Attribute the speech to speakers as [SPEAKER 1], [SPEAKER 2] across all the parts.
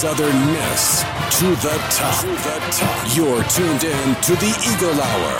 [SPEAKER 1] Southern Miss to the top. To the top. You're tuned in to the Eagle Hour.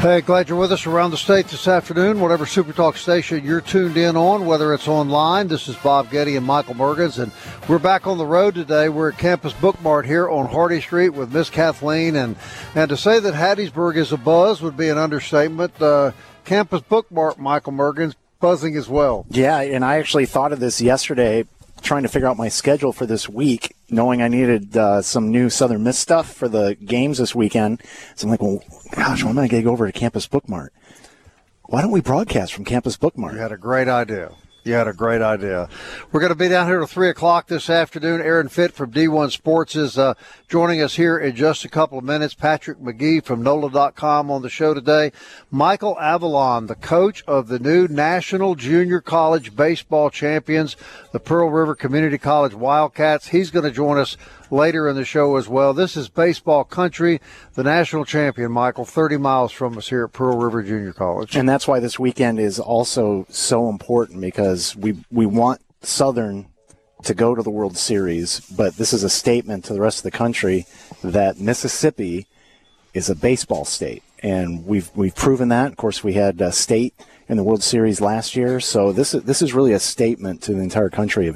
[SPEAKER 2] Hey, glad you're with us around the state this afternoon. Whatever Super Talk station you're tuned in on, whether it's online, this is Bob Getty and Michael Mergens, and we're back on the road today. We're at Campus Bookmart here on Hardy Street with Miss Kathleen, and and to say that Hattiesburg is a buzz would be an understatement. Uh, Campus Bookmart, Michael Mergens, buzzing as well.
[SPEAKER 3] Yeah, and I actually thought of this yesterday, trying to figure out my schedule for this week, knowing I needed uh, some new Southern Miss stuff for the games this weekend. So I'm like, well, gosh, when am I going to go over to Campus Bookmart? Why don't we broadcast from Campus Bookmart?
[SPEAKER 2] You had a great idea. You had a great idea. We're going to be down here till 3 o'clock this afternoon. Aaron Fitt from D1 Sports is uh, joining us here in just a couple of minutes. Patrick McGee from NOLA.com on the show today. Michael Avallone, the coach of the new National Junior College Baseball Champions, the Pearl River Community College Wildcats. He's going to join us later in the show as well. This is baseball country. The national champion, Michael, 30 miles from us here at Pearl River Junior College.
[SPEAKER 3] And that's why this weekend is also so important because we we want Southern to go to the World Series, but this is a statement to the rest of the country that Mississippi is a baseball state, and we've we've proven that. Of course, we had a state in the World Series last year, so this is this is really a statement to the entire country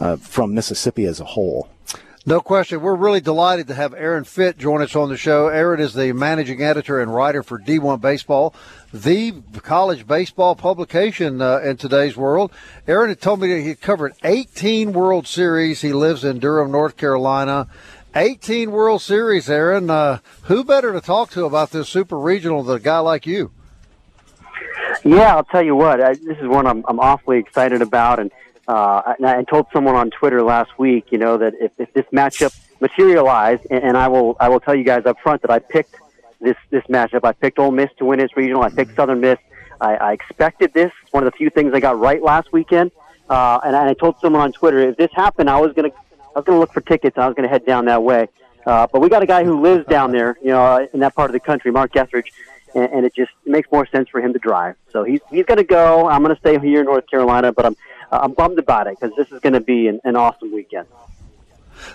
[SPEAKER 3] uh, from Mississippi as a whole.
[SPEAKER 2] No question. We're really delighted to have Aaron Fitt join us on the show. Aaron is the managing editor and writer for D1 Baseball, the college baseball publication uh, in today's world. Aaron had told me that he covered 18 World Series. He lives in Durham, North Carolina. 18 World Series, Aaron. Uh, who better to talk to about this super regional than a guy like you?
[SPEAKER 4] Yeah, I'll tell you what. I, this is one I'm, I'm awfully excited about, and uh, and I told someone on Twitter last week, you know, that if, if this matchup materialized, and, and I will I will tell you guys up front that I picked this this matchup. I picked Ole Miss to win its regional. I picked Southern Miss. I, I expected this. It's one of the few things I got right last weekend. Uh, and, I, and I told someone on Twitter if this happened, I was gonna I was gonna look for tickets. I was gonna head down that way. Uh, but we got a guy who lives down there, you know, uh, in that part of the country, Mark Etheridge, and, and it just makes more sense for him to drive. So he's he's to go. I'm to stay here in North Carolina, but I'm I'm bummed about it because this is going to be an, an awesome weekend.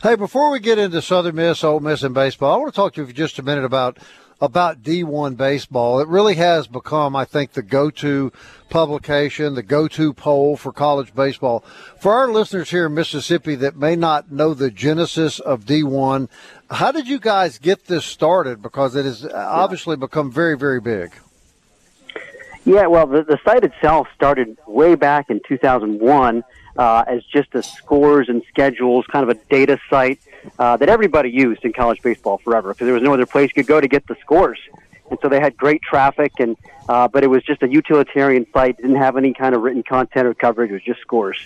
[SPEAKER 2] Hey, before we get into Southern Miss, Ole Miss, and baseball, I want to talk to you for just a minute about about D1 baseball. It really has become, I think, the go-to publication, the go-to poll for college baseball. For our listeners here in Mississippi that may not know the genesis of D1, how did you guys get this started? Because it has uh, obviously become very, very big.
[SPEAKER 4] Yeah, well, the, the site itself started way back in 2001 uh, as just a scores and schedules kind of a data site uh, that everybody used in college baseball forever because there was no other place you could go to get the scores. And so they had great traffic, and uh, but it was just a utilitarian site. Didn't have any kind of written content or coverage. It was just scores.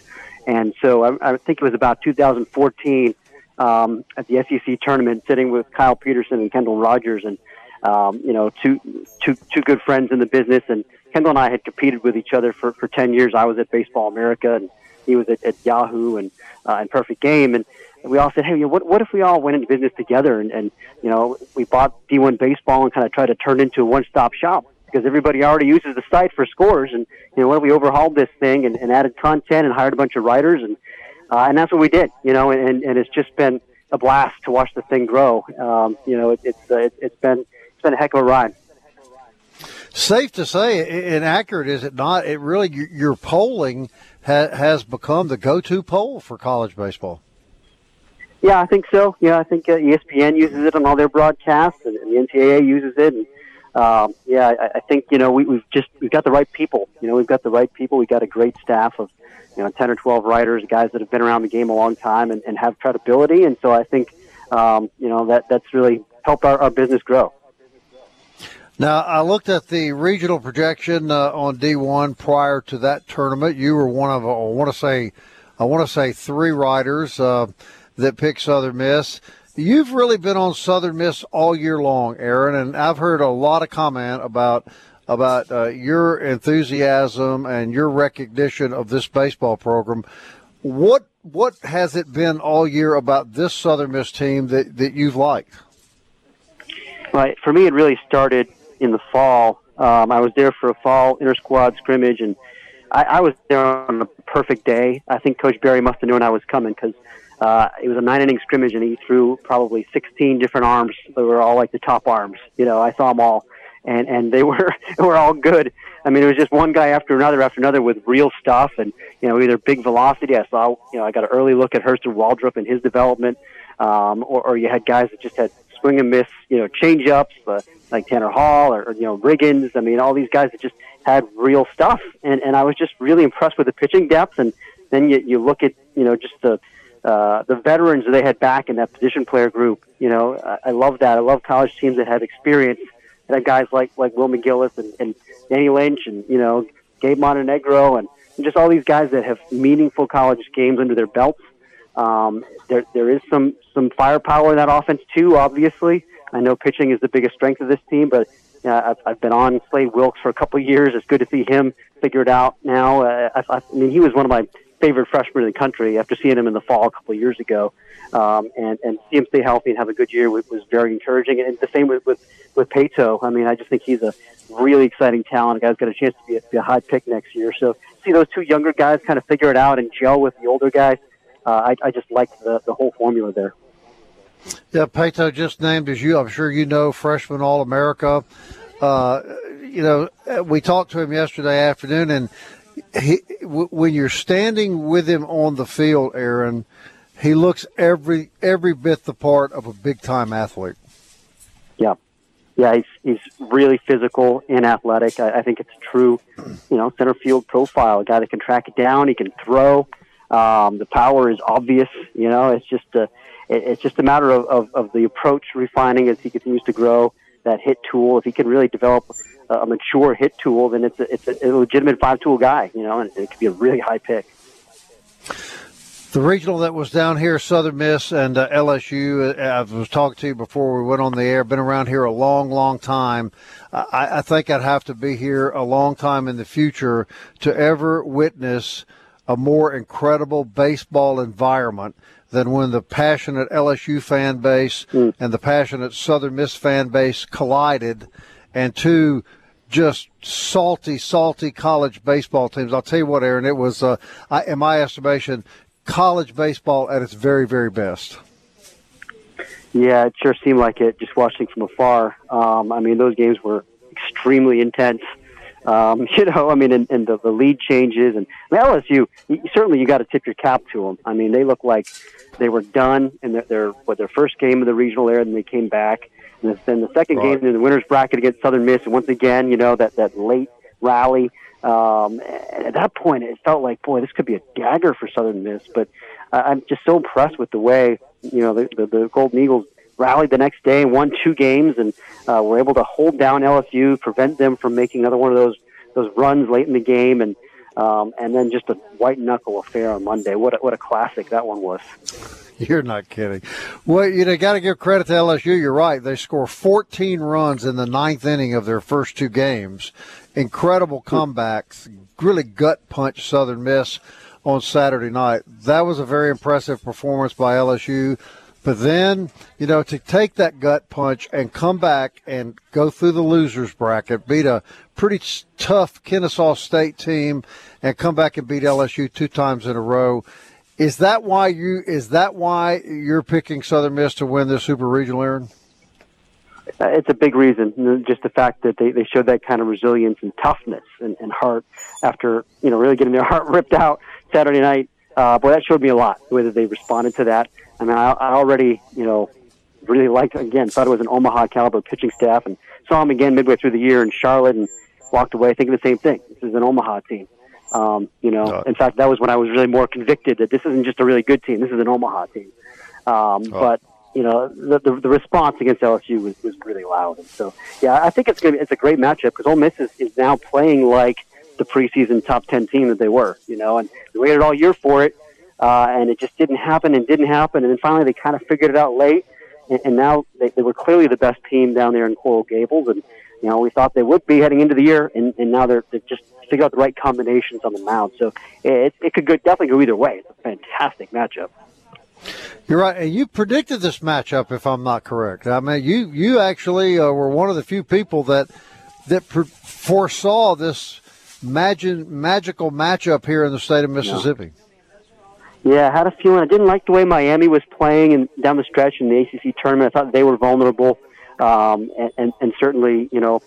[SPEAKER 4] And so I, I think it was about 2014 um, at the SEC tournament, sitting with Kyle Peterson and Kendall Rogers, and um, you know, two two two good friends in the business. And Kendall and I had competed with each other for for 10 years. I was at Baseball America, and he was at, at Yahoo and uh, and Perfect Game, and we all said, hey, you know, what what if we all went into business together and, and you know we bought D1 baseball and kind of tried to turn into a one stop shop because everybody already uses the site for scores, and you know what if we overhauled this thing and, and added content and hired a bunch of writers and uh, and that's what we did, you know, and and it's just been a blast to watch the thing grow. Um, you know, it, it's uh, it, it's been it's been a heck of a ride.
[SPEAKER 2] Safe to say, and accurate is it not? It really your polling has become the go-to poll for college baseball.
[SPEAKER 4] Yeah, I think so. Yeah, I think uh, ESPN uses it on all their broadcasts, and, and the NCAA uses it. And um, yeah, I, I think you know we, we've just we've got the right people. You know, we've got the right people. We've got a great staff of you know ten or twelve writers, guys that have been around the game a long time and, and have credibility. And so I think um, you know that that's really helped our, our business grow.
[SPEAKER 2] Now, I looked at the regional projection uh, on D1 prior to that tournament. You were one of, I want to say, I want to say three riders. Uh, that picked Southern Miss. You've really been on Southern Miss all year long, Aaron, and I've heard a lot of comment about about uh, your enthusiasm and your recognition of this baseball program. What what has it been all year about this Southern Miss team that, that you've liked?
[SPEAKER 4] Right. For me, it really started in the fall. Um, I was there for a fall inter squad scrimmage, and I, I was there on a perfect day. I think Coach Berry must have known I was coming because uh, it was a nine inning scrimmage, and he threw probably 16 different arms that were all like the top arms. You know, I saw them all, and and they were they were all good. I mean, it was just one guy after another after another with real stuff, and you know, either big velocity. I saw, you know, I got an early look at Hurston Waldrep and his development, um, or, or you had guys that just had swing and miss, you know, change ups uh, like Tanner Hall or, or you know Riggins. I mean, all these guys that just had real stuff, and and I was just really impressed with the pitching depth. And then you you look at you know just the uh, the veterans they had back in that position player group. You know, I, I love that. I love college teams that have experience. That have guys like like Will McGillis and, and Danny Lynch and you know Gabe Montenegro and, and just all these guys that have meaningful college games under their belts. Um, there there is some some firepower in that offense too. Obviously, I know pitching is the biggest strength of this team, but uh, I've, I've been on Slade Wilks for a couple of years. It's good to see him figure it out now. Uh, I, I mean, he was one of my favorite freshman in the country after seeing him in the fall a couple of years ago. Um, and, and see him stay healthy and have a good year was, was very encouraging. And the same with, with, with Paetow. I mean, I just think he's a really exciting talent. A guy's got a chance to be a, be a high pick next year. So see those two younger guys kind of figure it out and gel with the older guys. Uh, I, I just like the, the whole formula there.
[SPEAKER 2] Yeah, Paetow just named, as you, I'm sure you know, freshman All America. Uh, you know, we talked to him yesterday afternoon, and he, w- when you're standing with him on the field, Aaron, he looks every every bit the part of a big time athlete.
[SPEAKER 4] Yeah, yeah, he's he's really physical and athletic. I, I think it's true, you know, center field profile. A guy that can track it down, he can throw. Um, the power is obvious. You know, it's just a it, it's just a matter of, of, of the approach refining as he continues to grow that hit tool. If he can really develop a mature hit tool, then it's a, it's a legitimate five tool guy, you know, and it could be a really high pick.
[SPEAKER 2] The regional that was down here, Southern Miss and uh, LSU, uh, I was talking to you before we went on the air, been around here a long, long time. I, I think I'd have to be here a long time in the future to ever witness a more incredible baseball environment than when the passionate LSU fan base mm. and the passionate Southern Miss fan base collided and two just salty, salty college baseball teams. I'll tell you what, Aaron, it was, uh, I, in my estimation, college baseball at its very, very best.
[SPEAKER 4] Yeah, it sure seemed like it just watching from afar. Um, I mean, those games were extremely intense. Um, you know, I mean, and, and the, the lead changes and I mean, LSU. Certainly, you got to tip your cap to them. I mean, they look like they were done in their, their what their first game of the regional era, and they came back and then the second right. game in the winners bracket against Southern Miss, and once again, you know that that late rally. Um, at that point, it felt like, boy, this could be a dagger for Southern Miss. But uh, I'm just so impressed with the way you know the, the, the Golden Eagles rallied the next day and won two games, and uh, were able to hold down LSU, prevent them from making another one of those those runs late in the game, and um, and then just a white knuckle affair on Monday. What a, what a classic that one was.
[SPEAKER 2] You're not kidding. Well, you know, got to give credit to LSU. You're right. They score 14 runs in the ninth inning of their first two games. Incredible comebacks. Really gut punch Southern Miss on Saturday night. That was a very impressive performance by LSU. But then, you know, to take that gut punch and come back and go through the losers bracket, beat a pretty tough Kennesaw State team, and come back and beat LSU two times in a row is that why you is that why you're picking Southern Miss to win this Super Regional, Aaron?
[SPEAKER 4] uh, it's a big reason. Just the fact that they, they showed that kind of resilience and toughness and, and heart after you know really getting their heart ripped out Saturday night. Uh, boy, that showed me a lot the way that they responded to that. I mean, I, I already you know really liked again thought it was an Omaha caliber pitching staff and saw them again midway through the year in Charlotte and walked away thinking the same thing. This is an Omaha team. Um, you know,
[SPEAKER 2] Uh,
[SPEAKER 4] in fact, that was when I was really more convicted that this isn't just a really good team. This is an Omaha team. Um,
[SPEAKER 2] Oh.
[SPEAKER 4] But you know, the, the the response against LSU was, was really loud. And so, yeah, I think it's gonna be, it's a great matchup because Ole Miss is, is now playing like the preseason top ten team that they were. You know, and we waited all year for it, uh, and it just didn't happen and didn't happen. And then finally, they kind of figured it out late, and, and now they, they were clearly the best team down there in Coral Gables. And you know, we thought they would be heading into the year, and, and now they're, they're just figured out the right combinations on the mound. So it, it could go, definitely go either way. It's a fantastic matchup.
[SPEAKER 2] You're right, and you predicted this matchup, if I'm not correct. I mean, you you actually uh, were one of the few people that that pre- foresaw this magic magical matchup here in the state of Mississippi.
[SPEAKER 4] Yeah, I had a feeling. I didn't like the way Miami was playing and down the stretch in the ACC tournament. I thought they were vulnerable, um, and, and, and certainly, you know,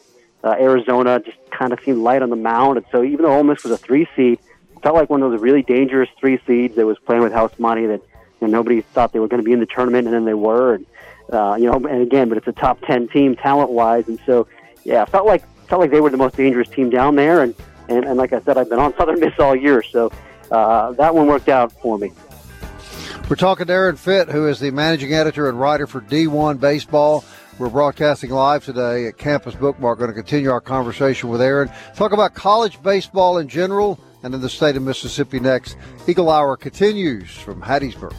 [SPEAKER 4] uh, Arizona just kind of seemed light on the mound. And so, even though Ole Miss was a three seed, it felt like one of those really dangerous three seeds that was playing with house money that you know, nobody thought they were going to be in the tournament, and then they were. And uh, you know, and again, but it's a top ten team talent wise, and so yeah, felt like felt like they were the most dangerous team down there. And and, and like I said, I've been on Southern Miss all year, so uh, that one worked out for me.
[SPEAKER 2] We're talking to Aaron Fitt, who is the managing editor and writer for D1 Baseball. We're broadcasting live today at Campus Bookmart. We're Going to continue our conversation with Aaron. Talk about college baseball in general and in the state of Mississippi next. Eagle Hour continues from Hattiesburg.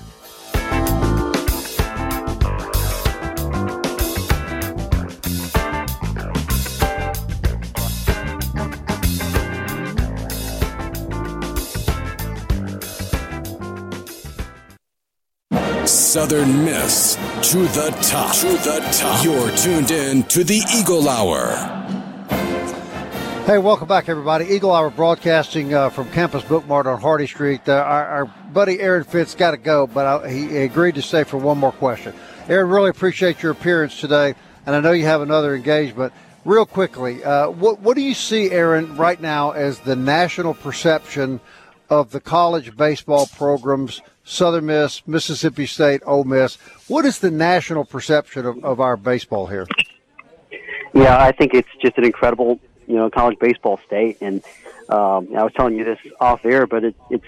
[SPEAKER 1] Southern Miss to the top. To the top. You're tuned in to the Eagle Hour.
[SPEAKER 2] Hey, welcome back, everybody. Eagle Hour broadcasting uh, from Campus Bookmart on Hardy Street. Uh, our, our buddy Aaron Fitt's got to go, but I, he agreed to stay for one more question. Aaron, really appreciate your appearance today, and I know you have another engagement. Real quickly, uh, what what do you see, Aaron, right now as the national perception of the college baseball programs? Southern Miss, Mississippi State, Ole Miss. What is the national perception of, of our baseball here?
[SPEAKER 4] Yeah, I think it's just an incredible, you know, college baseball state. And um, I was telling you this off air, but it, it's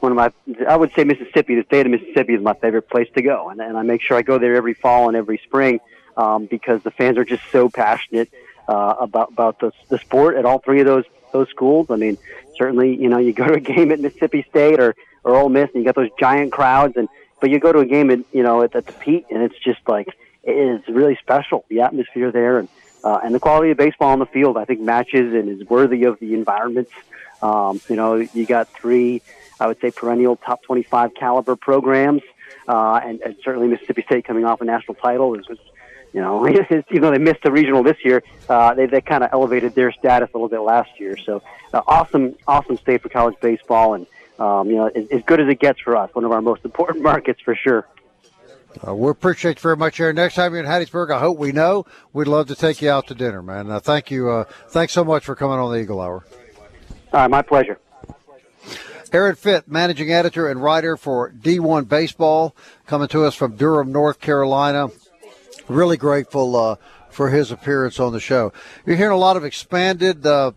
[SPEAKER 4] one of my. I would say Mississippi, the state of Mississippi, is my favorite place to go, and, and I make sure I go there every fall and every spring um, because the fans are just so passionate uh, about about the, the sport at all three of those those schools. I mean, certainly, you know, you go to a game at Mississippi State or or Ole Miss, and you got those giant crowds, and but you go to a game at you know at, at the Pete, and it's just like it is really special. The atmosphere there, and uh, and the quality of baseball on the field, I think matches and is worthy of the environments. Um, you know, you got three, I would say, perennial top twenty-five caliber programs, uh, and, and certainly Mississippi State coming off a national title is. is you know, even though they missed the regional this year, uh, they they kind of elevated their status a little bit last year. So, uh, awesome, awesome state for college baseball, and um, you know, as, as good as it gets for us, one of our most important markets for sure.
[SPEAKER 2] Uh, we appreciate you very much, Aaron. Next time you're in Hattiesburg, I hope we know. We'd love to take you out to dinner, man. Uh, thank you. Uh, thanks so much for coming on the Eagle Hour.
[SPEAKER 4] All right, my pleasure.
[SPEAKER 2] Aaron Fitt, managing editor and writer for D1 Baseball, coming to us from Durham, North Carolina. Really grateful uh, for his appearance on the show. You're hearing a lot of expanded uh,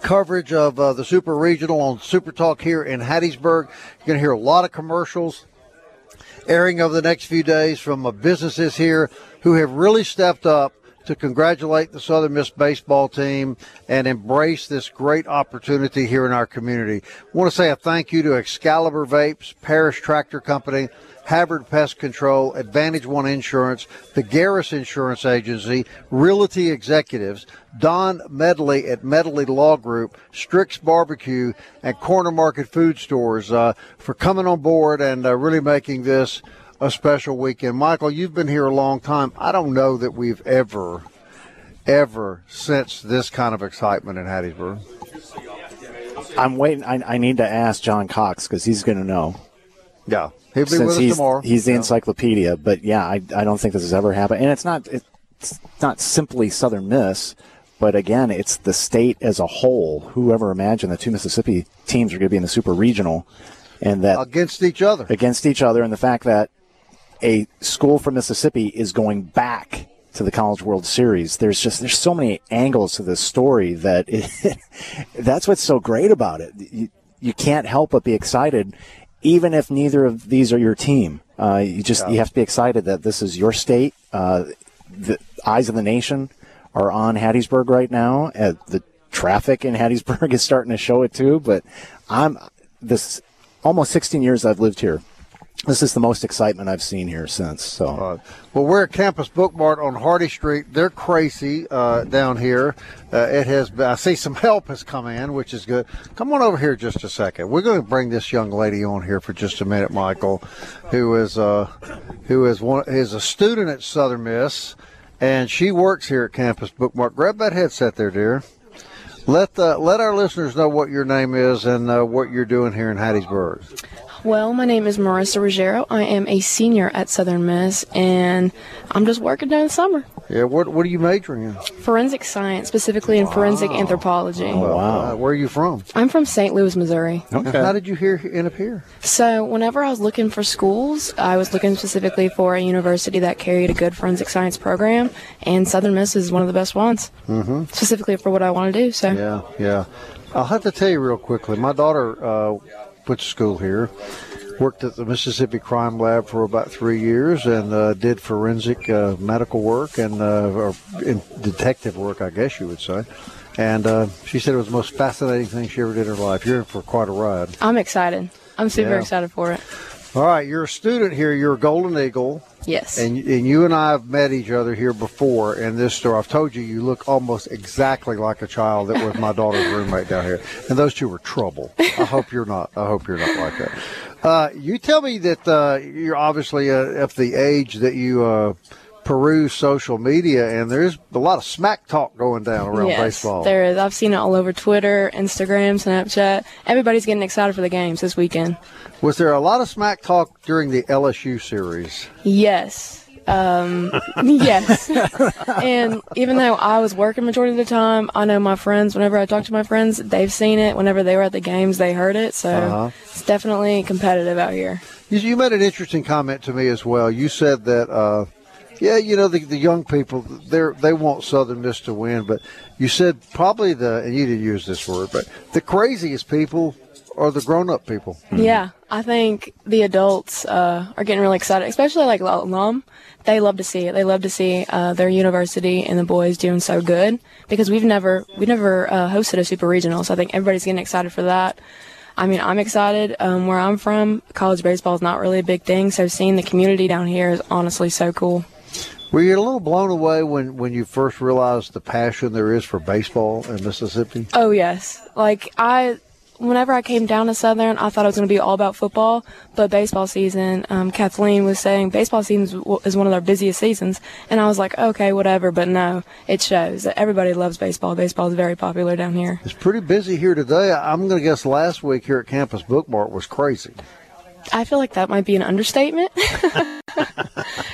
[SPEAKER 2] coverage of uh, the Super Regional on Super Talk here in Hattiesburg. You're going to hear a lot of commercials airing over the next few days from uh, businesses here who have really stepped up to congratulate the Southern Miss baseball team and embrace this great opportunity here in our community. I want to say a thank you to Excalibur Vapes, Parish Tractor Company, Havard Pest Control, Advantage One Insurance, the Garris Insurance Agency, Realty Executives, Don Medley at Medley Law Group, Strix Barbecue, and Corner Market Food Stores uh, for coming on board and uh, really making this a special weekend. Michael, you've been here a long time. I don't know that we've ever, ever sensed this kind of excitement in Hattiesburg.
[SPEAKER 3] I'm waiting. I, I need to ask John Cox because he's going to know.
[SPEAKER 2] Yeah, he'll be
[SPEAKER 3] Since
[SPEAKER 2] with us
[SPEAKER 3] he's,
[SPEAKER 2] tomorrow.
[SPEAKER 3] He's the
[SPEAKER 2] Yeah.
[SPEAKER 3] encyclopedia, but yeah, I, I don't think this has ever happened. And it's not it's not simply Southern Miss, but again, it's the state as a whole. Whoever imagined the two Mississippi teams are going to be in the Super Regional, and that
[SPEAKER 2] against each other.
[SPEAKER 3] against each other, and the fact that a school from Mississippi is going back to the College World Series. There's just there's so many angles to this story that it, that's what's so great about it. You, you can't help but be excited, even if neither of these are your team. Uh, you just you have to be excited that this is your state. Uh, the eyes of the nation are on Hattiesburg right now. Uh, the traffic in Hattiesburg is starting to show it too. But I'm this almost 16 years I've lived here. This is the most excitement I've seen here since. So,
[SPEAKER 2] Uh, well, we're at Campus Bookmart on Hardy Street. They're crazy uh, down here. Uh, it has. I see some help has come in, which is good. Come on over here just a second. We're going to bring this young lady on here for just a minute, Michael, who is uh, who is one is a student at Southern Miss, and she works here at Campus Bookmart. Grab that headset there, dear. Let the let our listeners know what your name is and uh, what you're doing here in Hattiesburg.
[SPEAKER 5] Well, my name is Marissa Ruggiero. I am a senior at Southern Miss, and I'm just working during the summer.
[SPEAKER 2] Yeah, what what are you majoring in?
[SPEAKER 5] Forensic science, specifically in forensic anthropology.
[SPEAKER 2] Uh, where are you from?
[SPEAKER 5] I'm from St. Louis, Missouri.
[SPEAKER 2] And How did you hear end up here?
[SPEAKER 5] So, whenever I was looking for schools, I was looking specifically for a university that carried a good forensic science program, and Southern Miss is one of the best ones, mm-hmm. specifically for what I want to do. So,
[SPEAKER 2] Yeah, yeah. I'll have to tell you real quickly. My daughter uh, went to school here, worked at the Mississippi Crime Lab for about three years, and uh, did forensic uh, medical work and uh, or in detective work, I guess you would say. And uh, she said it was the most fascinating thing she ever did in her life. You're in for quite a ride.
[SPEAKER 5] I'm excited. I'm super
[SPEAKER 2] Yeah.
[SPEAKER 5] excited for it.
[SPEAKER 2] All right, you're a student here. You're a Golden Eagle.
[SPEAKER 5] Yes.
[SPEAKER 2] And, and you and I have met each other here before in this store. I've told you you look almost exactly like a child that was my daughter's roommate down here. And those two were trouble. I hope you're not. I hope you're not like that. Uh, you tell me that uh, you're obviously uh, of the age that you uh, peruse social media, and there's a lot of smack talk going down around
[SPEAKER 5] yes,
[SPEAKER 2] baseball.
[SPEAKER 5] there is. I've seen it all over Twitter, Instagram, Snapchat. Everybody's getting excited for the games this weekend.
[SPEAKER 2] Was there a lot of smack talk during the LSU series?
[SPEAKER 5] Yes. Um, yes. and even though I was working majority of the time, I know my friends, whenever I talk to my friends, they've seen it. Whenever they were at the games, they heard it. So
[SPEAKER 2] Uh-huh.
[SPEAKER 5] it's definitely competitive out here.
[SPEAKER 2] You, you made an interesting comment to me as well. You said that, uh, yeah, you know, the, the young people, they they want Southern Miss to win, but you said probably the, and you didn't use this word, but the craziest people are the grown up people.
[SPEAKER 5] Yeah, I think the adults uh, are getting really excited, especially like alum. They love to see it. They love to see uh, their university and the boys doing so good because we've never we never uh, hosted a super regional, so I think everybody's getting excited for that. I mean, I'm excited. Um, where I'm from, college baseball is not really a big thing, so seeing the community down here is honestly so cool.
[SPEAKER 2] Were you a little blown away when, when you first realized the passion there is for baseball in Mississippi?
[SPEAKER 5] Oh yes, like I, whenever I came down to Southern, I thought it was going to be all about football. But baseball season, um, Kathleen was saying baseball season is one of their busiest seasons, and I was like, okay, whatever. But no, it shows that everybody loves baseball. Baseball is very popular down here.
[SPEAKER 2] It's pretty busy here today. I'm going to guess last week here at Campus Bookmart was crazy.
[SPEAKER 5] I feel like that might be an understatement.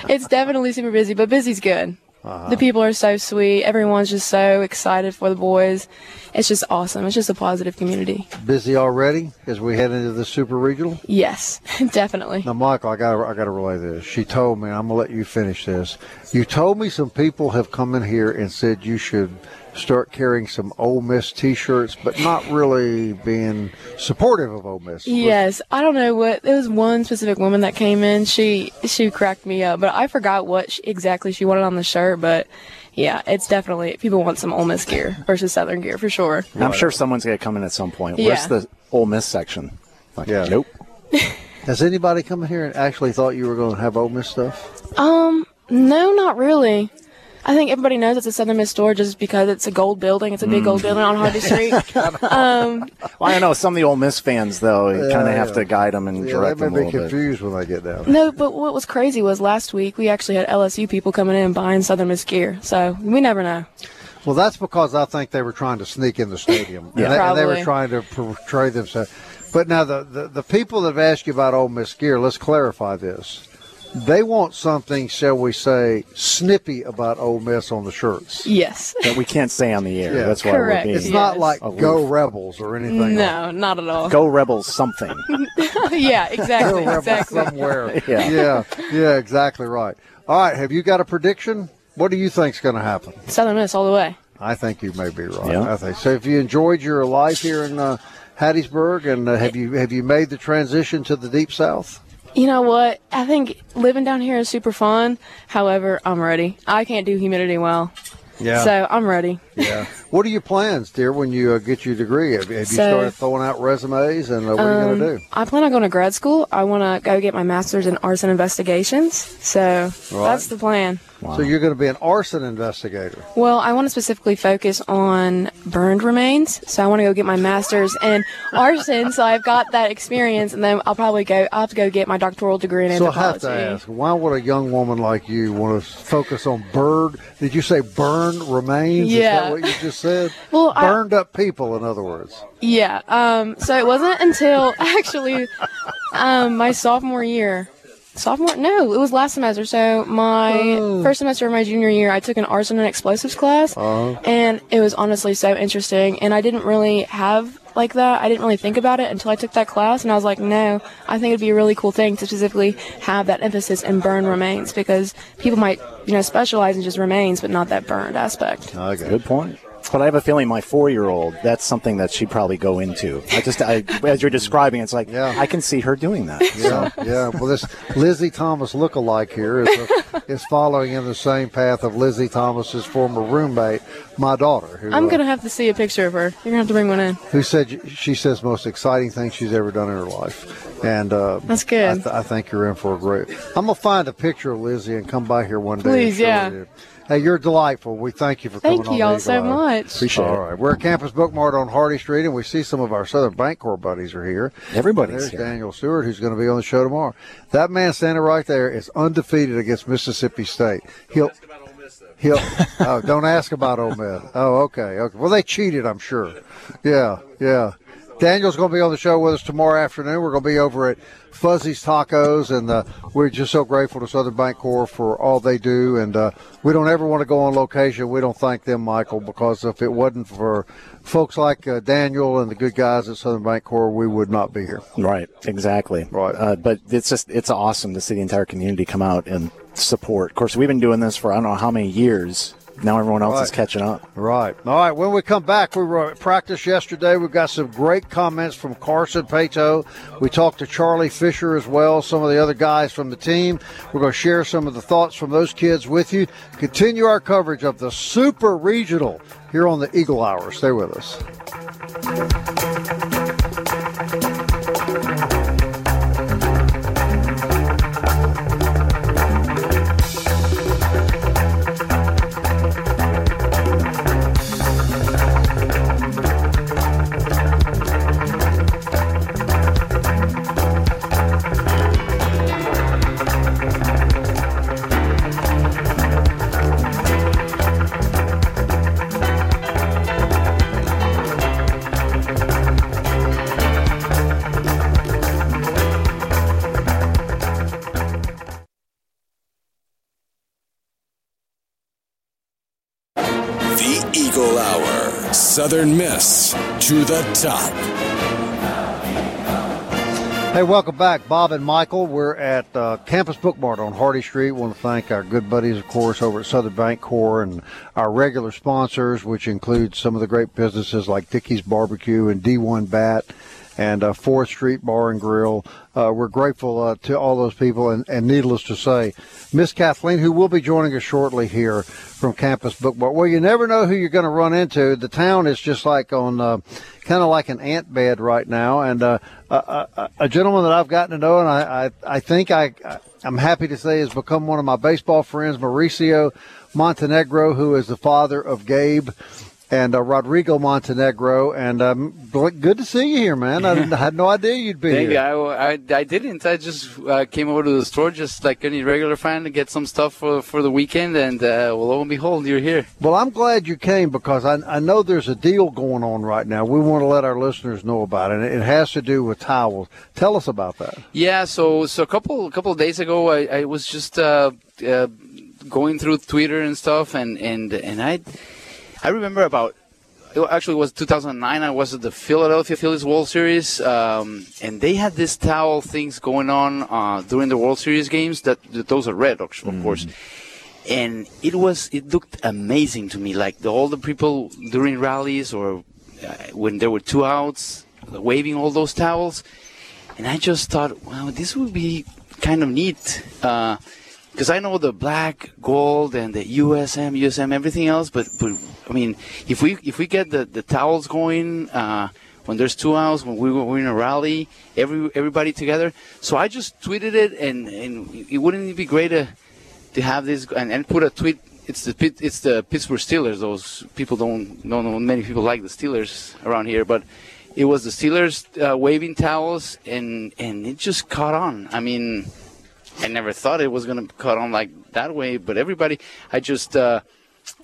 [SPEAKER 5] it's definitely super busy, but busy's good. Uh-huh. The people are so sweet. Everyone's just so excited for the boys. It's just awesome. It's just a positive community.
[SPEAKER 2] Busy already as we head into the Super Regional?
[SPEAKER 5] Yes, definitely.
[SPEAKER 2] Now, Michael, I got I got to relay this. She told me, I'm gonna let you finish this. You told me some people have come in here and said you should start carrying some Ole Miss T-shirts, but not really being supportive of Ole Miss.
[SPEAKER 5] Yes, I don't know what. There was one specific woman that came in. She she cracked me up, but I forgot what she, exactly she wanted on the shirt. But yeah, it's definitely people want some Ole Miss gear versus Southern gear for sure.
[SPEAKER 3] I'm sure someone's going to come in at some point. Where's
[SPEAKER 5] Yeah.
[SPEAKER 3] the Ole Miss section? Like,
[SPEAKER 2] Yeah.
[SPEAKER 3] Nope.
[SPEAKER 2] Has anybody come in here and actually thought you were going to have Ole Miss stuff?
[SPEAKER 5] Um, no, not really. I think everybody knows it's a Southern Miss store just because it's a gold building. It's a big gold building on Harvey Street. um,
[SPEAKER 3] Well, I know some of the Ole Miss fans, though, you kind of have to guide them and
[SPEAKER 2] Yeah,
[SPEAKER 3] direct
[SPEAKER 2] they
[SPEAKER 3] them a
[SPEAKER 2] may be
[SPEAKER 3] little bit.
[SPEAKER 2] confused when they get down.
[SPEAKER 5] no, but what was crazy was last week we actually had LSU people coming in buying Southern Miss gear. So we never know.
[SPEAKER 2] Well, that's because I think they were trying to sneak in the stadium.
[SPEAKER 5] Yeah.
[SPEAKER 2] and, they, and they were trying to portray themselves. But now, the, the, the people that have asked you about Ole Miss gear, let's clarify this. They want something, shall we say, snippy about Ole Miss on the shirts.
[SPEAKER 5] Yes.
[SPEAKER 3] that we can't say on the air.
[SPEAKER 2] Yeah.
[SPEAKER 3] That's why
[SPEAKER 5] Correct.
[SPEAKER 3] we're
[SPEAKER 2] It's not
[SPEAKER 5] Yes.
[SPEAKER 2] like
[SPEAKER 3] Aloof.
[SPEAKER 2] Go Rebels or anything. like
[SPEAKER 5] No, not at all.
[SPEAKER 3] go rebels something.
[SPEAKER 5] yeah, exactly,
[SPEAKER 2] Go Rebels
[SPEAKER 5] exactly.
[SPEAKER 2] somewhere.
[SPEAKER 3] Yeah.
[SPEAKER 2] yeah, yeah, exactly right. All right, have you got a prediction? What do you think's going to happen?
[SPEAKER 5] Southern Miss all the way.
[SPEAKER 2] I think you may be right.
[SPEAKER 3] Yeah.
[SPEAKER 2] I think so. If you enjoyed your life here in uh, Hattiesburg, and uh, have you have you made the transition to the deep south?
[SPEAKER 5] You know what? I think living down here is super fun. However, I'm ready. I can't do humidity well.
[SPEAKER 2] Yeah.
[SPEAKER 5] So I'm ready.
[SPEAKER 2] yeah. What are your plans, dear, when you uh, get your degree? Have, have you started throwing out resumes, and uh, what are you going to do?
[SPEAKER 5] I plan on going to grad school. I want to go get my master's in arson investigations. So that's the plan.
[SPEAKER 2] So you're going to be an arson investigator.
[SPEAKER 5] Well, I want to specifically focus on burned remains. So I want to go get my master's in arson. So I've got that experience, and then I'll probably go. I'll have to go get my doctoral degree in
[SPEAKER 2] So I have to ask, why would a young woman like you want to focus on bird? Did you say burned remains? Is that
[SPEAKER 5] Yeah.
[SPEAKER 2] what you just said?
[SPEAKER 5] Well, I-
[SPEAKER 2] burned up people, in other words.
[SPEAKER 5] Yeah. Um. So it wasn't until actually, um, my sophomore year. Sophomore? No, it was last semester. So my
[SPEAKER 2] Oh.
[SPEAKER 5] first semester of my junior year, I took an arson and explosives class,
[SPEAKER 2] Uh-huh.
[SPEAKER 5] and it was honestly so interesting. And I didn't really have like that. I didn't really think about it until I took that class, and I was like, no, I think it'd be a really cool thing to specifically have that emphasis in burn remains because people might, you know, specialize in just remains, but not that burned aspect.
[SPEAKER 2] Got.
[SPEAKER 3] Good point. But I have a feeling my four-year-old, that's something that she'd probably go into. I just, I, as you're describing, it's like
[SPEAKER 2] Yeah.
[SPEAKER 3] I can see her doing that.
[SPEAKER 2] Yeah, yeah. Well, this Lizzie Thomas look-alike here is, uh, is following in the same path of Lizzie Thomas's former roommate, my daughter. Who,
[SPEAKER 5] I'm
[SPEAKER 2] uh,
[SPEAKER 5] gonna have to see a picture of her. You're gonna have to bring one in.
[SPEAKER 2] who said she says most exciting thing she's ever done in her life, and uh,
[SPEAKER 5] That's good.
[SPEAKER 2] I, th- I think you're in for a great. I'm gonna find a picture of Lizzie and come by here one day. and
[SPEAKER 5] Please,
[SPEAKER 2] show
[SPEAKER 5] yeah.
[SPEAKER 2] it you. Hey, you're delightful. We thank you for
[SPEAKER 5] Thank
[SPEAKER 2] coming
[SPEAKER 5] you
[SPEAKER 2] on.
[SPEAKER 5] Thank you all
[SPEAKER 2] the
[SPEAKER 5] so
[SPEAKER 2] Eagle
[SPEAKER 5] much.
[SPEAKER 3] Appreciate
[SPEAKER 2] All
[SPEAKER 3] it.
[SPEAKER 2] All right. we're at Campus Bookmart on Hardy Street, and we see some of our Southern Bank Corps buddies are here.
[SPEAKER 3] Everybody's
[SPEAKER 2] There's
[SPEAKER 3] here.
[SPEAKER 2] Daniel Stewart, who's going to be on the show tomorrow. That man standing right there is undefeated against Mississippi State. He'll. He'll. oh, don't ask about Ole Miss. Oh, okay, okay. Well, they cheated, I'm sure. Yeah, yeah. Daniel's going to be on the show with us tomorrow afternoon. We're going to be over at Fuzzy's Tacos, and uh, we're just so grateful to Southern Bank Corps for all they do. And uh, we don't ever want to go on location. We don't thank them, Michael, because if it wasn't for folks like uh, Daniel and the good guys at Southern Bank Corps, we would not be here.
[SPEAKER 3] Right, exactly.
[SPEAKER 2] Right.
[SPEAKER 3] Uh, but it's just it's awesome to see the entire community come out and support. Of course, we've been doing this for I don't know how many years. Now everyone else is catching up.
[SPEAKER 2] Right. All right. When we come back, we were at practice yesterday. We've got some great comments from Carson Paetow. We talked to Charlie Fisher as well, some of the other guys from the team. We're going to share some of the thoughts from those kids with you. Continue our coverage of the Super Regional here on the Eagle Hour. Stay with us.
[SPEAKER 1] Hour. Southern Miss to the top.
[SPEAKER 2] Hey, welcome back, Bob and Michael. We're at uh, Campus Bookmart on Hardy Street. want to thank our good buddies, of course, over at Southern Bank Corps and our regular sponsors, which include some of the great businesses like Dickey's Barbecue and D1 Bat and uh, Fourth Street Bar and Grill. Uh, we're grateful uh, to all those people, and, and needless to say, Miss Kathleen, who will be joining us shortly here from Campus Bookmart. Well, you never know who you're going to run into. The town is just like on uh, kind of like an ant bed right now, and uh, a, a, a gentleman that I've gotten to know, and I, I, I think I, I'm happy to say has become one of my baseball friends, Mauricio Montenegro, who is the father of Gabe and uh, Rodrigo Montenegro. And um, good to see you here, man. I, I had no idea you'd be
[SPEAKER 6] Thank
[SPEAKER 2] here.
[SPEAKER 6] You. I, I, I, didn't. I just uh, came over to the store just like any regular fan to get some stuff for, for the weekend. And uh, well, lo and behold, you're here.
[SPEAKER 2] Well, I'm glad you came because I, I know there's a deal going on right now. We want to let our listeners know about it. It has to do with towels. Tell us about that.
[SPEAKER 6] Yeah. So so a couple a couple of days ago, I, I was just uh, uh, going through Twitter and stuff, and and and I I remember about actually it was 2009. I was at the Philadelphia Phillies World Series, um, and they had this towel things going on uh, during the World Series games. That, that those are red, of
[SPEAKER 2] Mm-hmm.
[SPEAKER 6] course. And it was it looked amazing to me. Like the, all the people during rallies or uh, when there were two outs, waving all those towels, and I just thought, wow, this would be kind of neat. Uh, because I know the black, gold, and the USM, USM, everything else. But, but I mean, if we if we get the, the towels going uh, when there's two hours, when we we're in a rally, every everybody together. So I just tweeted it, and, and it wouldn't it be great to to have this and, and put a tweet. It's the it's the Pittsburgh Steelers. Those people don't don't know many people like the Steelers around here, but it was the Steelers uh, waving towels, and and it just caught on. I mean. I never thought it was going to cut on like that way, but everybody, I just uh,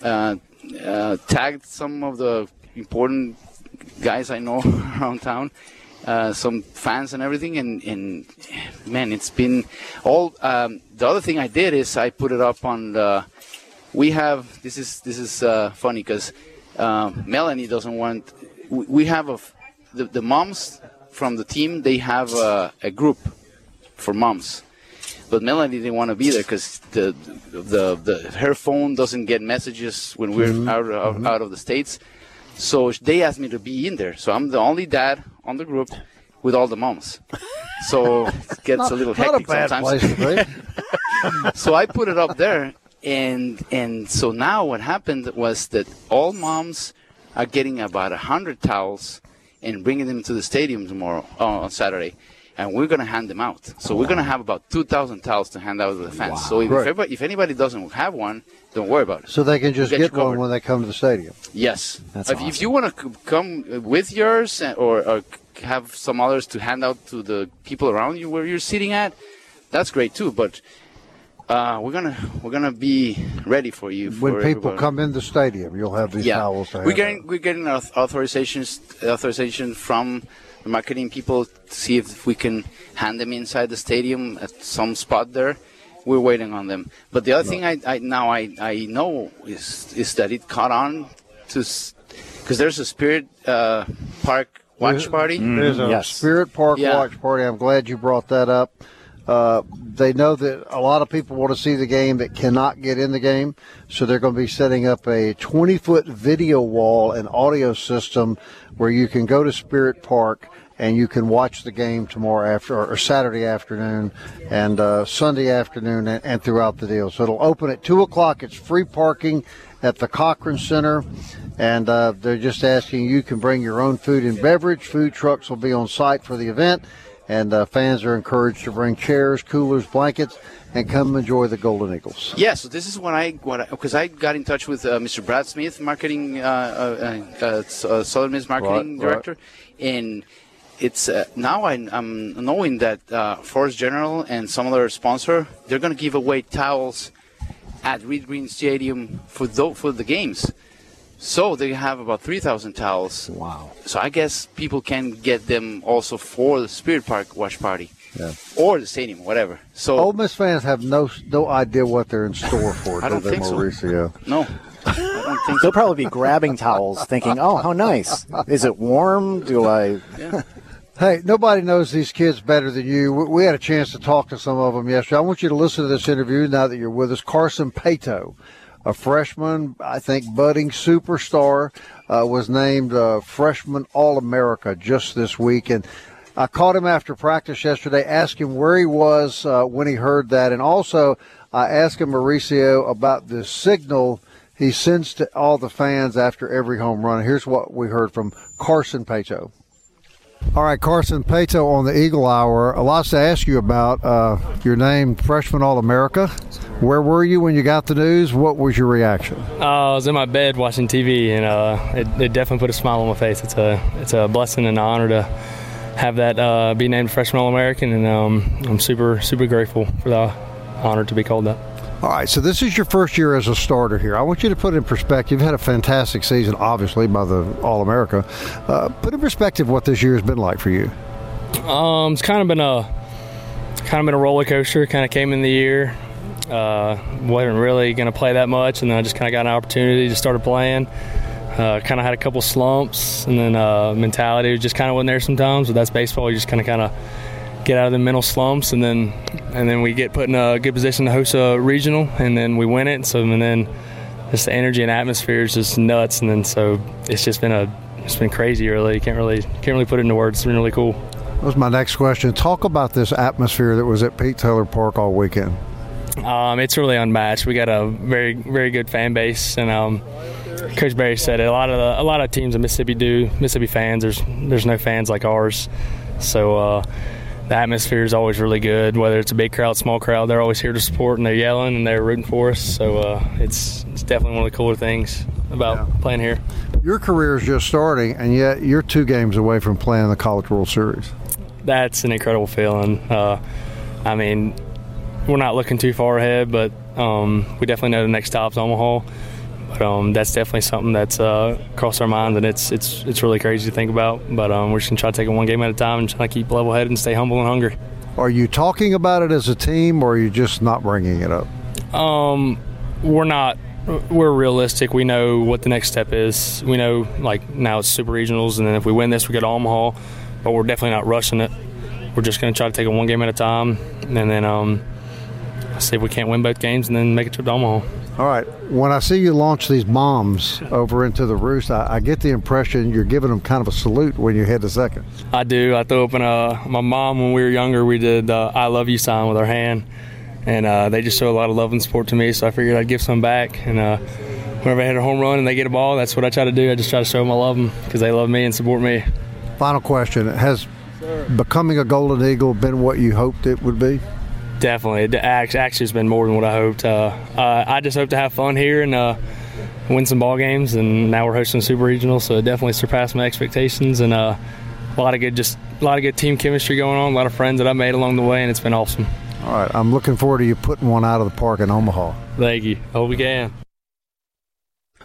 [SPEAKER 6] uh, uh, tagged some of the important guys I know around town, uh, some fans and everything, and, and man, it's been all. Um, the other thing I did is I put it up on the. We have this is this is uh, funny because Melanie doesn't want. We, we have a the, the moms from the team. They have a, a group for moms but Melanie didn't want to be there because the, the the her phone doesn't get messages when we're
[SPEAKER 2] Mm-hmm.
[SPEAKER 6] out of, out of the states. So they asked me to be in there. So I'm the only dad on the group with all the moms. So it gets
[SPEAKER 2] Not,
[SPEAKER 6] a little
[SPEAKER 2] not a
[SPEAKER 6] hectic
[SPEAKER 2] bad
[SPEAKER 6] sometimes.
[SPEAKER 2] place to be.
[SPEAKER 6] so I put it up there, and and so now what happened was that all moms are getting about a hundred towels and bringing them to the stadium tomorrow uh, on Saturday, and we're gonna hand them out. So we're gonna have about two thousand towels to hand out to the fans. So if,
[SPEAKER 2] Great.
[SPEAKER 6] if, anybody doesn't have one, don't worry about it.
[SPEAKER 2] So they can just
[SPEAKER 6] We'll get
[SPEAKER 2] get one when they come to the stadium.
[SPEAKER 6] Yes.
[SPEAKER 3] That's
[SPEAKER 6] if, if you want to come with yours uh, or, or have some others to hand out to the people around you where you're sitting at, that's great too. But uh, we're gonna we're gonna be ready for you.
[SPEAKER 2] When people
[SPEAKER 6] everybody.
[SPEAKER 2] come in the stadium, you'll have these
[SPEAKER 6] yeah,
[SPEAKER 2] towels to
[SPEAKER 6] we're getting
[SPEAKER 2] out.
[SPEAKER 6] we're getting authorizations authorization from the marketing people to see if we can hand them inside the stadium at some spot there. We're waiting on them. But the other thing I, I now I, I know is is that it caught on to because there's a Spirit uh, Park watch party.
[SPEAKER 2] There's a
[SPEAKER 3] Yes.
[SPEAKER 2] Spirit Park
[SPEAKER 6] Yeah.
[SPEAKER 2] watch party. I'm glad you brought that up. Uh, they know that a lot of people want to see the game that cannot get in the game, so they're going to be setting up a 20 foot video wall and audio system where you can go to Spirit Park and you can watch the game tomorrow after or Saturday afternoon and uh, Sunday afternoon and, and throughout the deal. So it'll open at two o'clock. It's free parking at the Cochran Center, and uh, they're just asking you can bring your own food and beverage. Food trucks will be on site for the event, and uh, fans are encouraged to bring chairs, coolers, blankets, and come enjoy the Golden Eagles.
[SPEAKER 6] Yeah, so this is what I what because I, got in touch with uh, Mr. Brad Smith, marketing uh, uh, uh, uh, Southern Miss marketing
[SPEAKER 2] Right, right.
[SPEAKER 6] director, and it's uh, now I, I'm knowing that uh, Forest General and some other sponsor they're going to give away towels at Reed Green Stadium for tho- for the games. So they have about three thousand towels.
[SPEAKER 3] Wow.
[SPEAKER 6] So I guess people can get them also for the Spirit Park watch party,
[SPEAKER 2] Yeah.
[SPEAKER 6] or the stadium, whatever. So
[SPEAKER 2] Ole Miss fans have no no idea what they're in store for.
[SPEAKER 6] I don't
[SPEAKER 2] do they,
[SPEAKER 6] think so. No, I don't think so.
[SPEAKER 3] They'll probably be grabbing towels, thinking, "Oh, how nice! Is it warm? Do I?"
[SPEAKER 2] Hey, nobody knows these kids better than you. We- had a chance to talk to some of them yesterday. I want you to listen to this interview now that you're with us. Carson Paetow, a freshman, I think budding superstar, uh, was named uh, freshman All America just this week. And I caught him after practice yesterday, asked him where he was uh, when he heard that. And also, I asked him, Mauricio, about the signal he sends to all the fans after every home run. Here's what we heard from Carson Paetow. All right, Carson Paetow on the Eagle Hour. A lot to ask you about. Uh, your name, Freshman All America. Where were you when you got the news? What was your reaction?
[SPEAKER 7] Uh, I was in my bed watching TV, and uh, it, it, definitely put a smile on my face. It's a it's a blessing and an honor to have that uh, be named Freshman All American, and um, I'm super super grateful for the honor to be called that.
[SPEAKER 2] All right, so this is your first year as a starter here. I want you to put in perspective. You've had a fantastic season, obviously, by the All America. Uh, put in perspective what this year has been like for you.
[SPEAKER 7] Um, it's kind of been a kind of been a roller coaster. Kind of came in the year, uh, wasn't really going to play that much, and then I just kind of got an opportunity to start playing. Uh, kind of had a couple slumps, and then uh, mentality just kind of wasn't there sometimes. But that's baseball. You just kind of kind of get out of the mental slumps, and then and then we get put in a good position to host a regional, and then we win it. So and then just the energy and atmosphere is just nuts, and then so it's just been a it's been crazy. Really, can't really can't really put it into words. It's been really cool.
[SPEAKER 2] That was my next question. Talk about this atmosphere that was at Pete Taylor Park all weekend.
[SPEAKER 7] Um, it's really unmatched. We got a very very good fan base, and um, Coach Berry said it. A lot of the, a lot of teams in Mississippi do Mississippi fans. There's there's no fans like ours, so. Uh, the atmosphere is always really good. Whether it's a big crowd, small crowd, they're always here to support and they're yelling and they're rooting for us. So uh, it's it's definitely one of the cooler things about yeah. playing here.
[SPEAKER 2] Your career is just starting, and yet you're two games away from playing the College World Series.
[SPEAKER 7] That's an incredible feeling. Uh, I mean, we're not looking too far ahead, but um, we definitely know the next stop's Omaha. But um, that's definitely something that's uh, crossed our mind, and it's it's it's really crazy to think about. But um, we're just gonna try to take it one game at a time and try to keep level headed and stay humble and hungry.
[SPEAKER 2] Are you talking about it as a team, or are you just not bringing it up?
[SPEAKER 7] Um, we're not. We're realistic. We know what the next step is. We know like now it's super regionals, and then if we win this, we get Omaha. But we're definitely not rushing it. We're just gonna try to take it one game at a time, and then um, see if we can't win both games, and then make it to Omaha.
[SPEAKER 2] All right. When I see you launch these bombs over into the roost, I, I, get the impression you're giving them kind of a salute when you head to second.
[SPEAKER 7] I do. I throw up in uh, my mom when we were younger. We did uh, "I love you" sign with our hand, and uh, they just show a lot of love and support to me. So I figured I'd give some back. And uh, whenever I hit a home run and they get a ball, that's what I try to do. I just try to show them I love them because they love me and support me.
[SPEAKER 2] Final question: Has becoming a Golden Eagle been what you hoped it would be?
[SPEAKER 7] Definitely, It actually, has been more than what I hoped. Uh, uh, I just hope to have fun here and uh, win some ball games. And now we're hosting Super Regional, so it definitely surpassed my expectations. And uh, a lot of good, just a lot of good team chemistry going on. A lot of friends that I made along the way, and it's been awesome.
[SPEAKER 2] All right, I'm looking forward to you putting one out of the park in Omaha.
[SPEAKER 7] Thank you. Hope we can.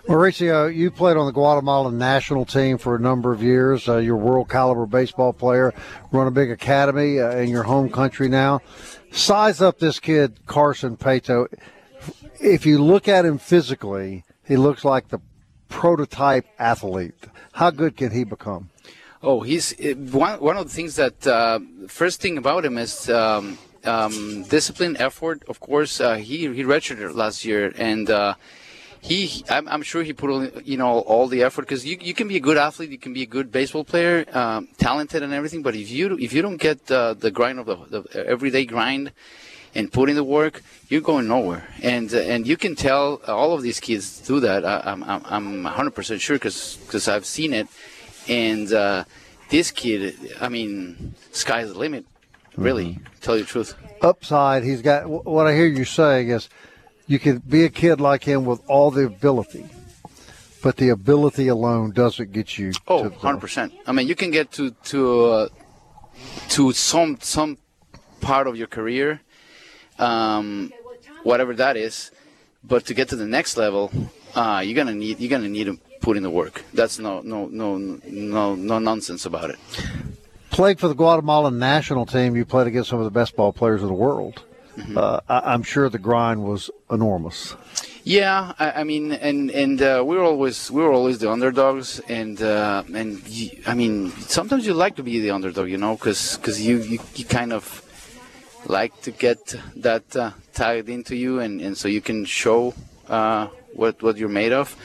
[SPEAKER 2] Mauricio, you played on the Guatemalan national team for a number of years. Uh, you're a world caliber baseball player, run a big academy uh, in your home country now size up this kid, Carson Paetow. If you look at him physically, he looks like the prototype athlete. How good can he become?
[SPEAKER 6] Oh, he's one. One of the things that uh, first thing about him is um, um, discipline, effort. Of course, uh, he he redshirted last year, and uh, he I'm, I'm, sure he put all, you know all the effort because you, you can be a good athlete you can be a good baseball player um, talented and everything but if you if you don't get uh, the grind of the, the, everyday grind and put in the work you're going nowhere. And uh, and you can tell all of these kids do that. I, am I'm, I'm 100% sure because because I've seen it. And uh, this kid I mean sky's the limit really mm-hmm. tell you the truth.
[SPEAKER 2] Upside he's got what I hear you saying is you can be a kid like him with all the ability, but the ability alone doesn't get you.
[SPEAKER 6] Oh, 100 percent. I mean, you can get to to uh, to some some part of your career, um, whatever that is, but to get to the next level, uh, you're gonna need you're gonna need to put in the work. That's no no no no no nonsense about it.
[SPEAKER 2] Playing for the Guatemalan national team, you played against some of the best ball players in the world. Mm-hmm. Uh, I, am sure the grind was enormous.
[SPEAKER 6] Yeah, I, I mean, and and uh, we're always we're always the underdogs, and uh, and I mean, sometimes you like to be the underdog, you know, because because you, you, you kind of like to get that uh, tagged into you, and, and so you can show uh, what what you're made of.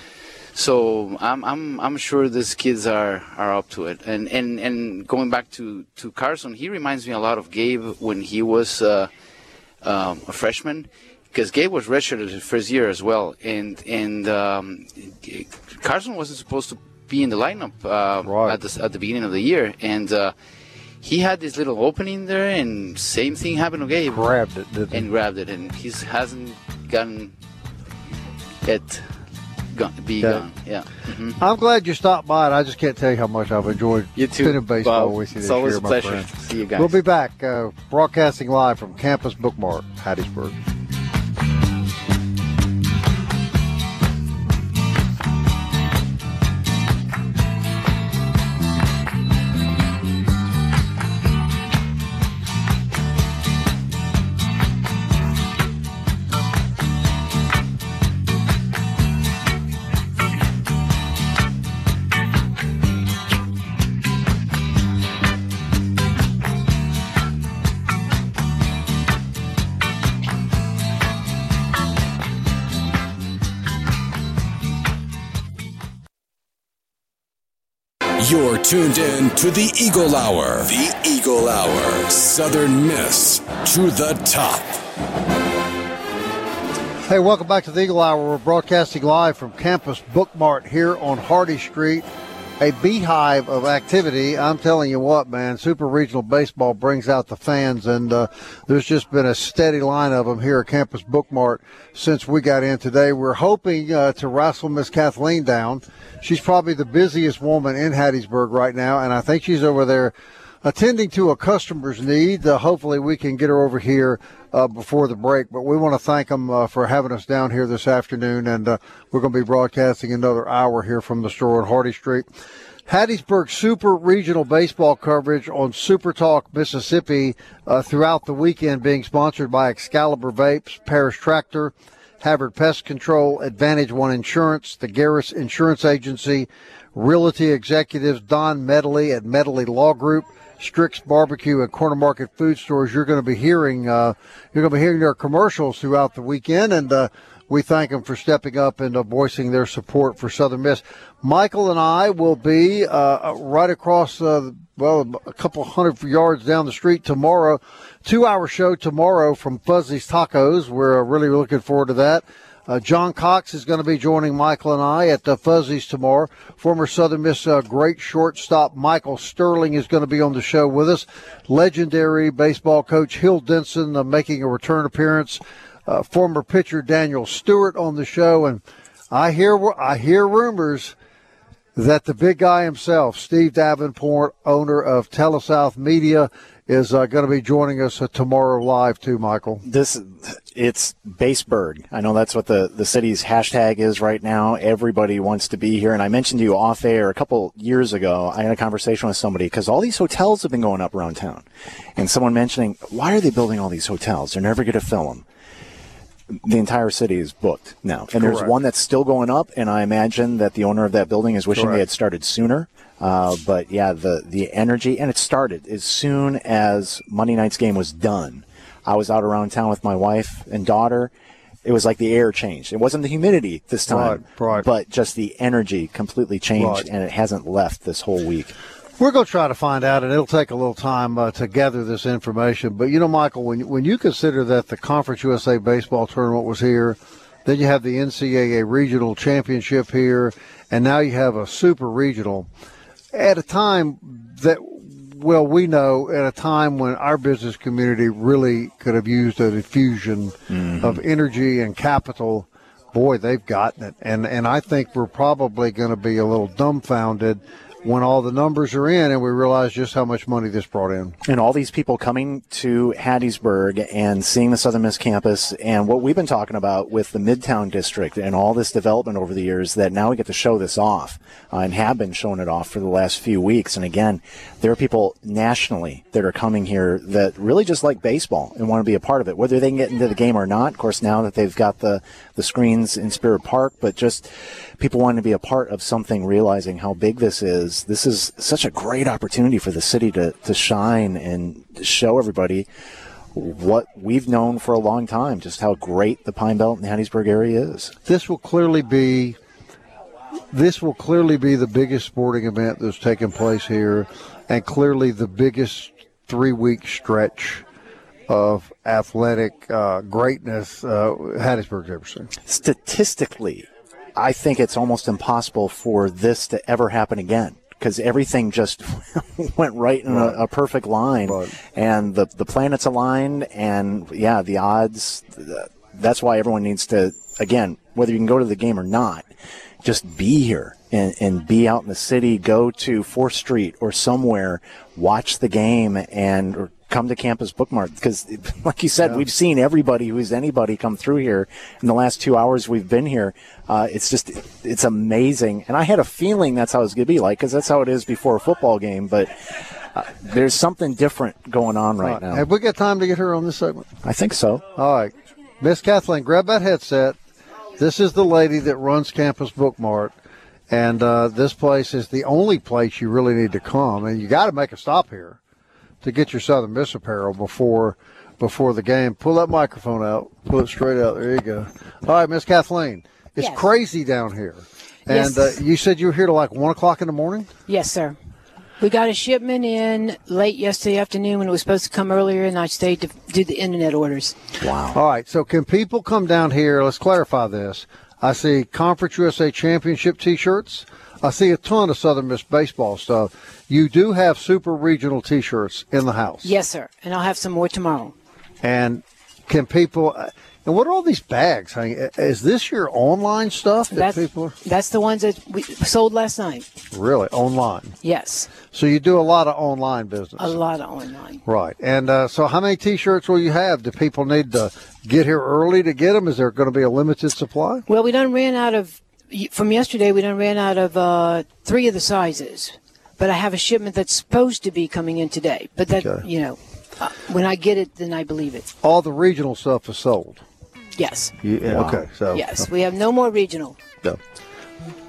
[SPEAKER 6] So I'm I'm I'm sure these kids are, are up to it. And and and going back to to Carson, he reminds me a lot of Gabe when he was uh, um, a freshman because Gabe was redshirted his first year as well, and and um, Carson wasn't supposed to be in the lineup uh,
[SPEAKER 2] Right.
[SPEAKER 6] at the at the beginning of the year, and uh, he had this little opening there, and same thing happened to Gabe.
[SPEAKER 2] Grabbed it,
[SPEAKER 6] and grabbed it, and he hasn't gotten it. Gone, be
[SPEAKER 2] Okay.
[SPEAKER 6] gone. Yeah. hmm
[SPEAKER 2] I'm glad you stopped by, and I just can't tell you how much I've enjoyed
[SPEAKER 6] You too,
[SPEAKER 2] spinning baseball
[SPEAKER 6] Bob.
[SPEAKER 2] with you
[SPEAKER 6] It's
[SPEAKER 2] this
[SPEAKER 6] always
[SPEAKER 2] year,
[SPEAKER 6] a pleasure. See you guys.
[SPEAKER 2] We'll be back, uh, broadcasting live from Campus Bookmart, Hattiesburg.
[SPEAKER 1] Tuned in to the Eagle Hour. The Eagle Hour. Southern Miss to the top.
[SPEAKER 2] Hey, welcome back to the Eagle Hour. We're broadcasting live from Campus Bookmart here on Hardy Street. A beehive of activity. I'm telling you what, man, Super Regional Baseball brings out the fans, and uh, there's just been a steady line of them here at Campus Bookmart since we got in today. We're hoping uh, to wrestle Miss Kathleen down. She's probably the busiest woman in Hattiesburg right now, and I think she's over there attending to a customer's need. Uh, hopefully, we can get her over here uh, before the break. But we want to thank them uh, for having us down here this afternoon, and uh, we're going to be broadcasting another hour here from the store on Hardy Street. Hattiesburg Super Regional Baseball coverage on Super Talk Mississippi uh, throughout the weekend, being sponsored by Excalibur Vapes, Parish Tractor, Havard Pest Control, Advantage One Insurance, the Garris Insurance Agency, Realty Executives Don Medley at Medley Law Group, Strix Barbecue and Corner Market Food Stores. You're going to be hearing uh, you're going to be hearing their commercials throughout the weekend, and uh, we thank them for stepping up and uh, voicing their support for Southern Miss. Michael and I will be uh, right across uh, well a couple hundred yards down the street tomorrow. Two hour show tomorrow from Fuzzy's Tacos. We're uh, really looking forward to that. Uh, John Cox is going to be joining Michael and I at the Fuzzies tomorrow. Former Southern Miss uh, great shortstop Michael Sterling is going to be on the show with us. Legendary baseball coach Hill Denson uh, making a return appearance. Uh, former pitcher Daniel Stewart on the show, and I hear I hear rumors that the big guy himself, Steve Davenport, owner of Telesouth Media, is uh, going to be joining us uh, tomorrow live too. Michael,
[SPEAKER 3] This it's Baseburg. I know that's what the the city's hashtag is right now. Everybody wants to be here, and I mentioned to you off air a couple years ago. I had a conversation with somebody because all these hotels have been going up around town, and someone mentioning why are they building all these hotels? They're never going to fill them. The entire city is booked now, and there's one that's still going up. And I imagine that the owner of that building is wishing they had started sooner. Uh, but yeah, the the energy, and it started as soon as Monday night's game was done. I was out around town with my wife and daughter. It was like the air changed. It wasn't the humidity this time,
[SPEAKER 2] Right, right.
[SPEAKER 3] but just the energy completely changed,
[SPEAKER 2] Right.
[SPEAKER 3] and it hasn't left this whole week.
[SPEAKER 2] We're going to try to find out, and it'll take a little time uh, to gather this information. But you know, Michael, when when you consider that the Conference USA baseball tournament was here, then you have the NCAA regional championship here, and now you have a super regional. At a time that well we know at a time when our business community really could have used a diffusion of energy and capital boy they've gotten it. And and I think we're probably going to be a little dumbfounded when all the numbers are in and we realize just how much money this brought in
[SPEAKER 3] and all these people coming to Hattiesburg and seeing the Southern Miss campus and what we've been talking about with the Midtown District and all this development over the years that now we get to show this off uh, and have been showing it off for the last few weeks. And again, there are people nationally that are coming here that really just like baseball and want to be a part of it, whether they can get into the game or not. Of course, now that they've got the, the screens in Spirit Park, but just people wanting to be a part of something, realizing how big this is. This is such a great opportunity for the city to, to shine and show everybody what we've known for a long time, just how great the Pine Belt and Hattiesburg area is.
[SPEAKER 2] this will clearly be this will clearly be the biggest sporting event that's taken place here and clearly the biggest three week stretch of athletic uh, greatness uh, Hattiesburg's ever seen.
[SPEAKER 3] Statistically, I think it's almost impossible for this to ever happen again because everything just went right in a, a perfect line, and the the planets aligned, and yeah, the odds. That's why everyone needs to again, whether you can go to the game or not, just be here and, and be out in the city. Go to Fourth Street or somewhere, watch the game, and or come to Campus Bookmart because, like you said, we've seen everybody who's anybody come through here in the last two hours we've been here. Uh, it's just, it's amazing. And I had a feeling that's how it's going to be like because that's how it is before a football game. But uh, there's something different going on right, now.
[SPEAKER 2] Have we got time to get her on this segment?
[SPEAKER 3] I think so.
[SPEAKER 2] All right. Miss Kathleen, grab that headset. This is the lady that runs Campus Bookmart And uh, this place is the only place you really need to come. And you got to make a stop here to get your Southern Miss apparel before before the game. Pull that microphone out. Pull it straight out. There you go. All right, Miss Kathleen. It's
[SPEAKER 8] Yes.
[SPEAKER 2] crazy down here. And
[SPEAKER 8] Yes.
[SPEAKER 2] uh, you said you were here till like 1 o'clock in the morning?
[SPEAKER 8] Yes, sir. We got a shipment in late yesterday afternoon when it was supposed to come earlier, and I stayed to do the internet orders.
[SPEAKER 3] Wow.
[SPEAKER 2] All right. So can people come down here? Let's clarify this. I see Conference USA Championship T-shirts. I see a ton of Southern Miss baseball stuff. You do have super regional T-shirts in the house.
[SPEAKER 8] Yes, sir. And I'll have some more tomorrow.
[SPEAKER 2] And can people? And what are all these bags? hanging- Is this your online stuff that
[SPEAKER 8] That's,
[SPEAKER 2] people are
[SPEAKER 8] that's the ones that we sold last night.
[SPEAKER 2] really online?
[SPEAKER 8] Yes,
[SPEAKER 2] So you do a lot of online business,
[SPEAKER 8] a lot of online.
[SPEAKER 2] right? And uh, so, how many T-shirts will you have? Do people need to get here early to get them? Is there going to be a limited supply?
[SPEAKER 8] Well, we done ran out of from yesterday. We done ran out of uh, three of the sizes, but I have a shipment that's supposed to be coming in today. But that
[SPEAKER 2] Okay.
[SPEAKER 8] you know, uh, when I get it, then I believe it.
[SPEAKER 2] All the regional stuff is sold.
[SPEAKER 8] Yes.
[SPEAKER 2] Yeah,
[SPEAKER 3] Wow.
[SPEAKER 2] Okay, so
[SPEAKER 8] Yes, we have no more regional.
[SPEAKER 2] Yeah.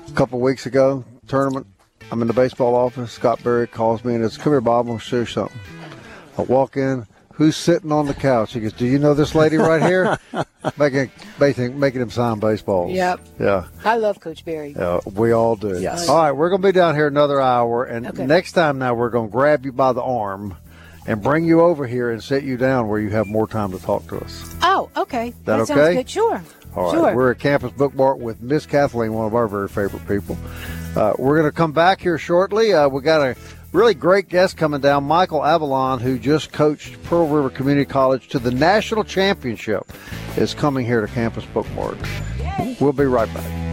[SPEAKER 2] A couple of weeks ago, tournament. I'm in the baseball office. Scott Berry calls me and says, "Come here, Bob. I'm gonna show you something." I walk in. Who's sitting on the couch? He goes, "Do you know this lady right here?" making, making, making him sign baseballs.
[SPEAKER 8] Yep.
[SPEAKER 2] Yeah.
[SPEAKER 8] I love Coach Berry.
[SPEAKER 2] Yeah, we all do.
[SPEAKER 3] Yes.
[SPEAKER 2] All right, we're going to be down here another hour, and
[SPEAKER 8] Okay.
[SPEAKER 2] next time now we're going to grab you by the arm and bring you over here and sit you down where you have more time to talk to us.
[SPEAKER 8] Oh, okay.
[SPEAKER 2] That
[SPEAKER 8] That, sounds
[SPEAKER 2] okay?
[SPEAKER 8] good. Sure.
[SPEAKER 2] All right,
[SPEAKER 8] sure.
[SPEAKER 2] we're at Campus Bookmart with Miss Kathleen, one of our very favorite people. Uh, we're going to come back here shortly. Uh, we got a really great guest coming down, Michael Avallone, who just coached Pearl River Community College to the national championship, is coming here to Campus Bookmart. We'll be right back.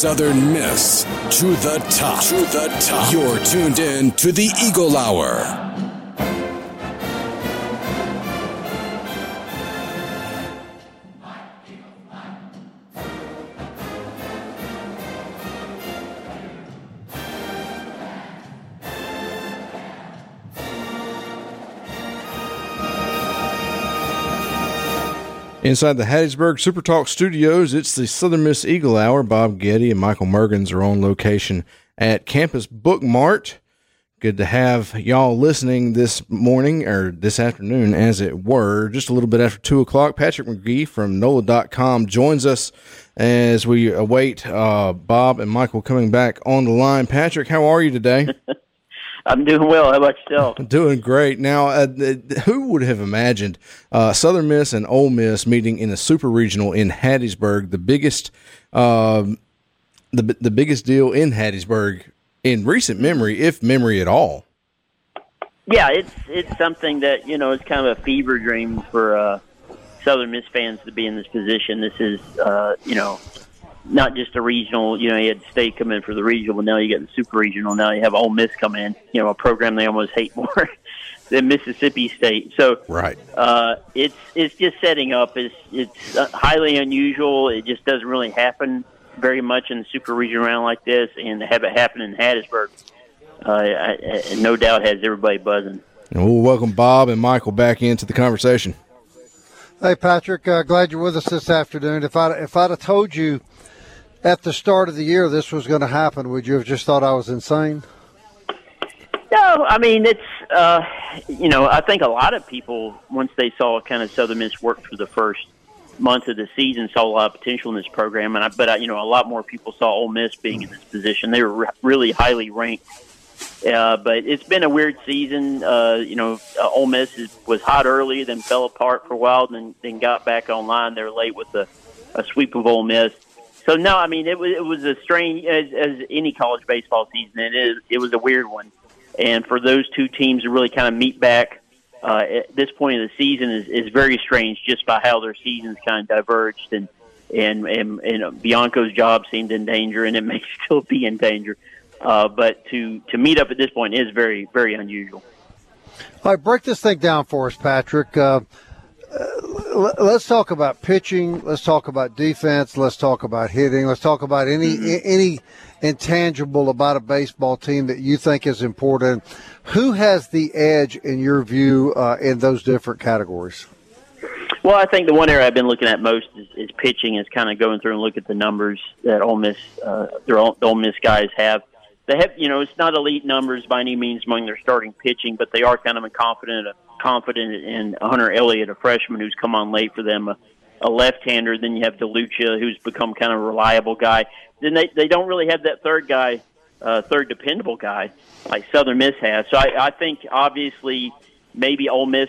[SPEAKER 1] Southern Miss to the top. To the top. You're tuned in to the Eagle Hour.
[SPEAKER 9] Inside the Hattiesburg Super Talk studios, it's the Southern Miss Eagle Hour. Bob Getty and Michael Mergens are on location at Campus Book Mart. Good to have y'all listening this morning or this afternoon, as it were. Just a little bit after 2 o'clock, Patrick Magee from NOLA.com joins us as we await uh, Bob and Michael coming back on the line. Patrick, how are you today?
[SPEAKER 10] I'm doing well. How about yourself?
[SPEAKER 9] Doing great. Now, uh, who would have imagined uh, Southern Miss and Ole Miss meeting in a super regional in Hattiesburg, the biggest, um, the the biggest deal in Hattiesburg in recent memory, if memory at all.
[SPEAKER 10] Yeah, it's it's something that you know it's kind of a fever dream for uh, Southern Miss fans to be in this position. This is uh, you know not just a regional. You know, you had state come in for the regional, but now you get the super regional. Now you have Ole Miss come in. You know, a program they almost hate more than Mississippi State. So
[SPEAKER 9] Right.
[SPEAKER 10] uh, it's it's just setting up. It's it's uh, highly unusual. It just doesn't really happen very much in the super region round like this, and to have it happen in Hattiesburg, uh, I, I, no doubt has everybody buzzing.
[SPEAKER 9] And we'll welcome Bob and Michael back into the conversation.
[SPEAKER 2] Hey, Patrick, uh, glad you're with us this afternoon. If I if I'd have told you at the start of the year this was going to happen, would you have just thought I was insane?
[SPEAKER 10] No, I mean it's uh, you know I think a lot of people once they saw kind of Southern Miss work for the first month of the season saw a lot of potential in this program, and I but I, you know a lot more people saw Ole Miss being in this position. They were re- really highly ranked. Uh, but it's been a weird season. Uh, you know, uh, Ole Miss is, was hot early, then fell apart for a while, then then got back online. They're late with a, a sweep of Ole Miss. So no, I mean it was it was a strange as, as any college baseball season. It is it was a weird one, and for those two teams to really kind of meet back uh, at this point of the season is, is very strange, just by how their seasons kind of diverged and and and, and Bianco's job seemed in danger, and it may still be in danger. Uh, but to to meet up at this point is very very unusual.
[SPEAKER 2] All right, break this thing down for us, Patrick. Uh, let's talk about pitching. Let's talk about defense. Let's talk about hitting. Let's talk about any mm-hmm. any intangible about a baseball team that you think is important. Who has the edge in your view uh, in those different categories?
[SPEAKER 10] Well, I think the one area I've been looking at most is, is pitching. Is kind of going through and look at the numbers that Ole Miss, uh, their Ole Miss guys have they have, you know, it's not elite numbers by any means among their starting pitching, but they are kind of confident, confident in Hunter Elliott, a freshman who's come on late for them, a, a left-hander. Then you have DeLucia, who's become kind of a reliable guy. Then they they don't really have that third guy, uh, third dependable guy like Southern Miss has. So I, I think obviously maybe Ole Miss,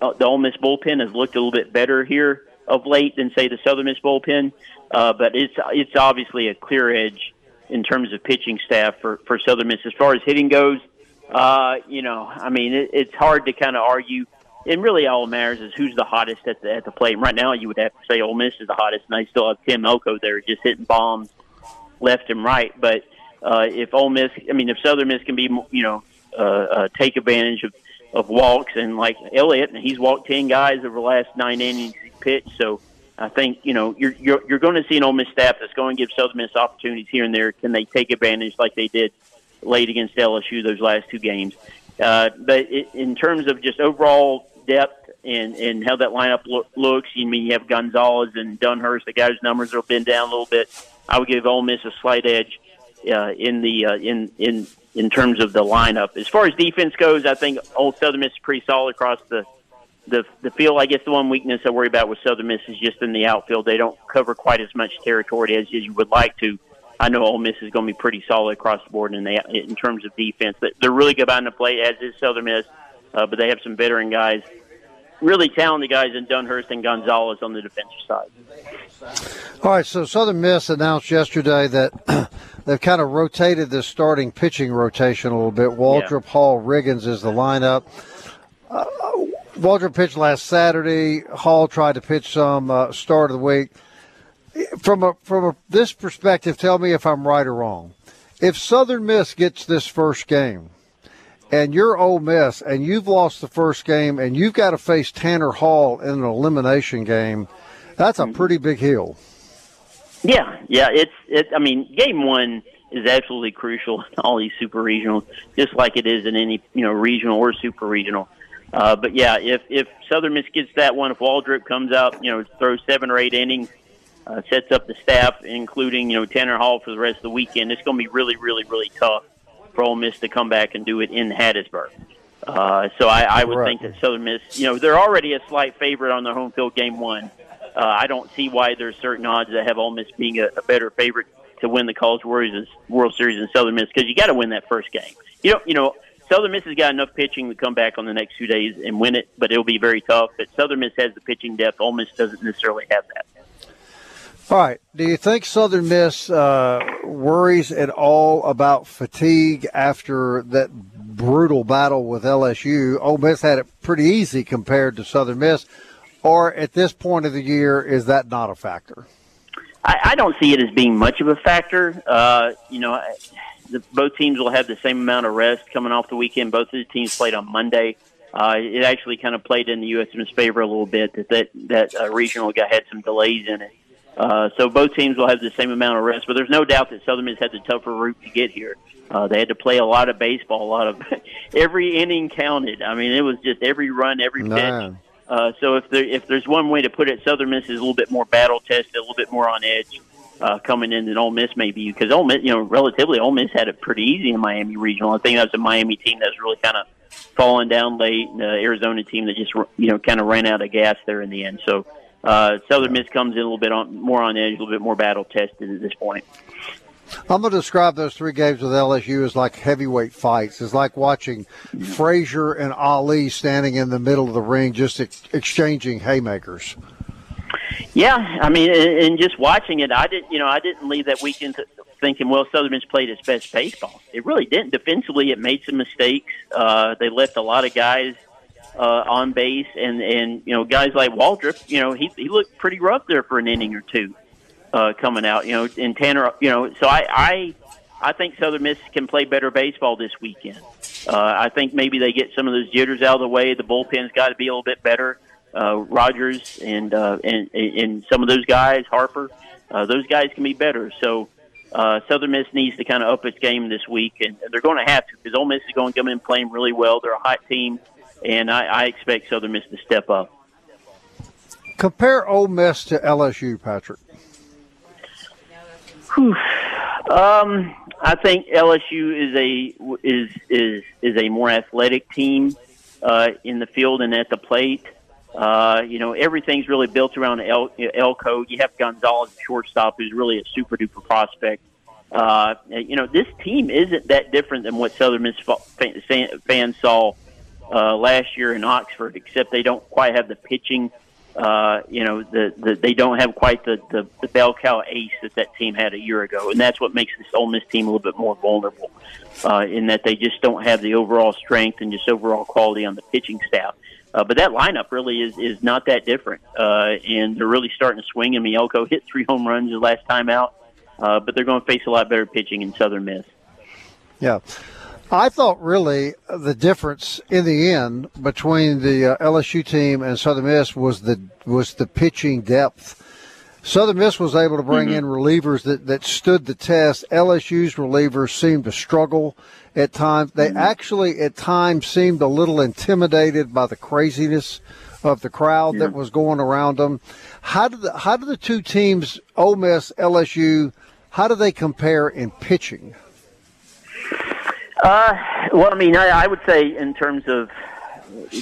[SPEAKER 10] uh, the Ole Miss bullpen has looked a little bit better here of late than say the Southern Miss bullpen, uh, but it's it's obviously a clear edge in terms of pitching staff for, for Southern Miss. As far as hitting goes, uh, you know, I mean, it, it's hard to kind of argue. And really, all that matters is who's the hottest at the at the plate. right now, you would have to say Ole Miss is the hottest, and they still have Tim Elko there, just hitting bombs left and right. But uh, if Ole Miss, I mean, if Southern Miss can be, you know, uh, uh, take advantage of of walks and like Elliott, and he's walked ten guys over the last nine innings he pitched, so I think you know you're you're, you're going to see an Ole Miss staff that's going to give Southern Miss opportunities here and there. Can they take advantage like they did late against LSU those last two games? Uh, but it, in terms of just overall depth and and how that lineup lo- looks, you mean you have Gonzalez and Dunhurst, the guys' numbers have been down a little bit. I would give Ole Miss a slight edge uh, in the uh, in in in terms of the lineup. As far as defense goes, I think Old Southern Miss is pretty solid across the the the field. I guess the one weakness I worry about with Southern Miss is just in the outfield. They don't cover quite as much territory as, as you would like to. I know Ole Miss is going to be pretty solid across the board in the in terms of defense. They're really good on the plate, as is Southern Miss, uh, but they have some veteran guys, really talented guys in Dunhurst and Gonzalez on the defensive side.
[SPEAKER 2] All right, so Southern Miss announced yesterday that they've kind of rotated the starting pitching rotation a little bit. Waldrep, yeah. Hall, Riggins is the lineup. Uh, Waldrep pitched last Saturday. Hall tried to pitch some uh, start of the week. From a from a, this perspective, tell me if I'm right or wrong. If Southern Miss gets this first game, and you're Ole Miss, and you've lost the first game, and you've got to face Tanner Hall in an elimination game, that's a mm-hmm. pretty big hill.
[SPEAKER 10] Yeah, yeah. It's it. I mean, game one is absolutely crucial in all these super regionals, just like it is in any you know regional or super regional. Uh, but yeah, if if Southern Miss gets that one, if Waldrep comes out, you know, throws seven or eight innings, uh, sets up the staff, including you know Tanner Hall for the rest of the weekend, it's going to be really, really, really tough for Ole Miss to come back and do it in Hattiesburg. Uh, so I, I would right. think that Southern Miss, you know, they're already a slight favorite on their home field game one. Uh, I don't see why there's certain odds that have Ole Miss being a, a better favorite to win the College World World Series than Southern Miss because you got to win that first game. You know, you know, Southern Miss has got enough pitching to come back on the next two days and win it, but it'll be very tough. But Southern Miss has the pitching depth. Ole Miss doesn't necessarily have that.
[SPEAKER 2] All right. Do you think Southern Miss uh, worries at all about fatigue after that brutal battle with LSU? Ole Miss had it pretty easy compared to Southern Miss. Or at this point of the year, is that not a factor?
[SPEAKER 10] I, I don't see it as being much of a factor. Uh, you know, the, both teams will have the same amount of rest coming off the weekend. Both of the teams played on Monday. Uh, it actually kind of played in the USM's favor a little bit that that, that uh, regional guy had some delays in it. Uh, so both teams will have the same amount of rest, but there's no doubt that Southern Miss had the tougher route to get here. Uh, they had to play a lot of baseball, a lot of every inning counted. I mean, it was just every run, every pitch. Uh, so if there if there's one way to put it, Southern Miss is a little bit more battle tested, a little bit more on edge uh, coming in than Ole Miss maybe because Ole Miss, you know, relatively Ole Miss had it pretty easy in Miami Regional. I think that was a Miami team that was really kind of falling down late, and the Arizona team that just you know kind of ran out of gas there in the end. So uh, Southern Miss comes in a little bit on more on edge, a little bit more battle tested at this point.
[SPEAKER 2] I'm going to describe those three games with LSU as like heavyweight fights. It's like watching Frazier and Ali standing in the middle of the ring, just ex- exchanging haymakers.
[SPEAKER 10] Yeah, I mean, and and just watching it, I didn't, you know, I didn't leave that weekend thinking, well, Southern Miss played its best baseball. It really didn't. Defensively, it made some mistakes. Uh, they left a lot of guys uh, on base, and and you know, guys like Waldrep, you know, he he looked pretty rough there for an inning or two uh, coming out. You know, and Tanner, you know, so I I I think Southern Miss can play better baseball this weekend. Uh, I think maybe they get some of those jitters out of the way. The bullpen's got to be a little bit better. Uh, Rogers and uh, and and some of those guys, Harper, uh, those guys can be better. So uh, Southern Miss needs to kind of up its game this week, and they're going to have to because Ole Miss is going to come in playing really well. They're a hot team, and I, I expect Southern Miss to step up.
[SPEAKER 2] Compare Ole Miss to LSU, Patrick.
[SPEAKER 10] Um, I think LSU is a is is is a more athletic team uh, in the field and at the plate. Uh, you know, everything's really built around El, Elko. You have Gonzalez, shortstop, who's really a super duper prospect. Uh, you know, this team isn't that different than what Southern Miss fa- fan- fans saw uh, last year in Oxford, except they don't quite have the pitching. Uh, you know, the, the they don't have quite the, the the bell cow ace that that team had a year ago, and that's what makes this Ole Miss team a little bit more vulnerable. Uh, in that they just don't have the overall strength and just overall quality on the pitching staff. Uh, but that lineup really is is not that different, uh, and they're really starting to swing. And Mielko hit three home runs the last time out, uh, but they're going to face a lot better pitching in Southern Miss.
[SPEAKER 2] Yeah. I thought really the difference in the end between the uh, LSU team and Southern Miss was the was the pitching depth. Southern Miss was able to bring
[SPEAKER 10] Mm-hmm.
[SPEAKER 2] in relievers that, that stood the test. LSU's relievers seemed to struggle at times. They
[SPEAKER 10] Mm-hmm.
[SPEAKER 2] actually at times seemed a little intimidated by the craziness of the crowd that was going around them. How did the, how do the two teams, Ole Miss, LSU, how do they compare in pitching?
[SPEAKER 10] Uh, well, I mean, I, I would say in terms of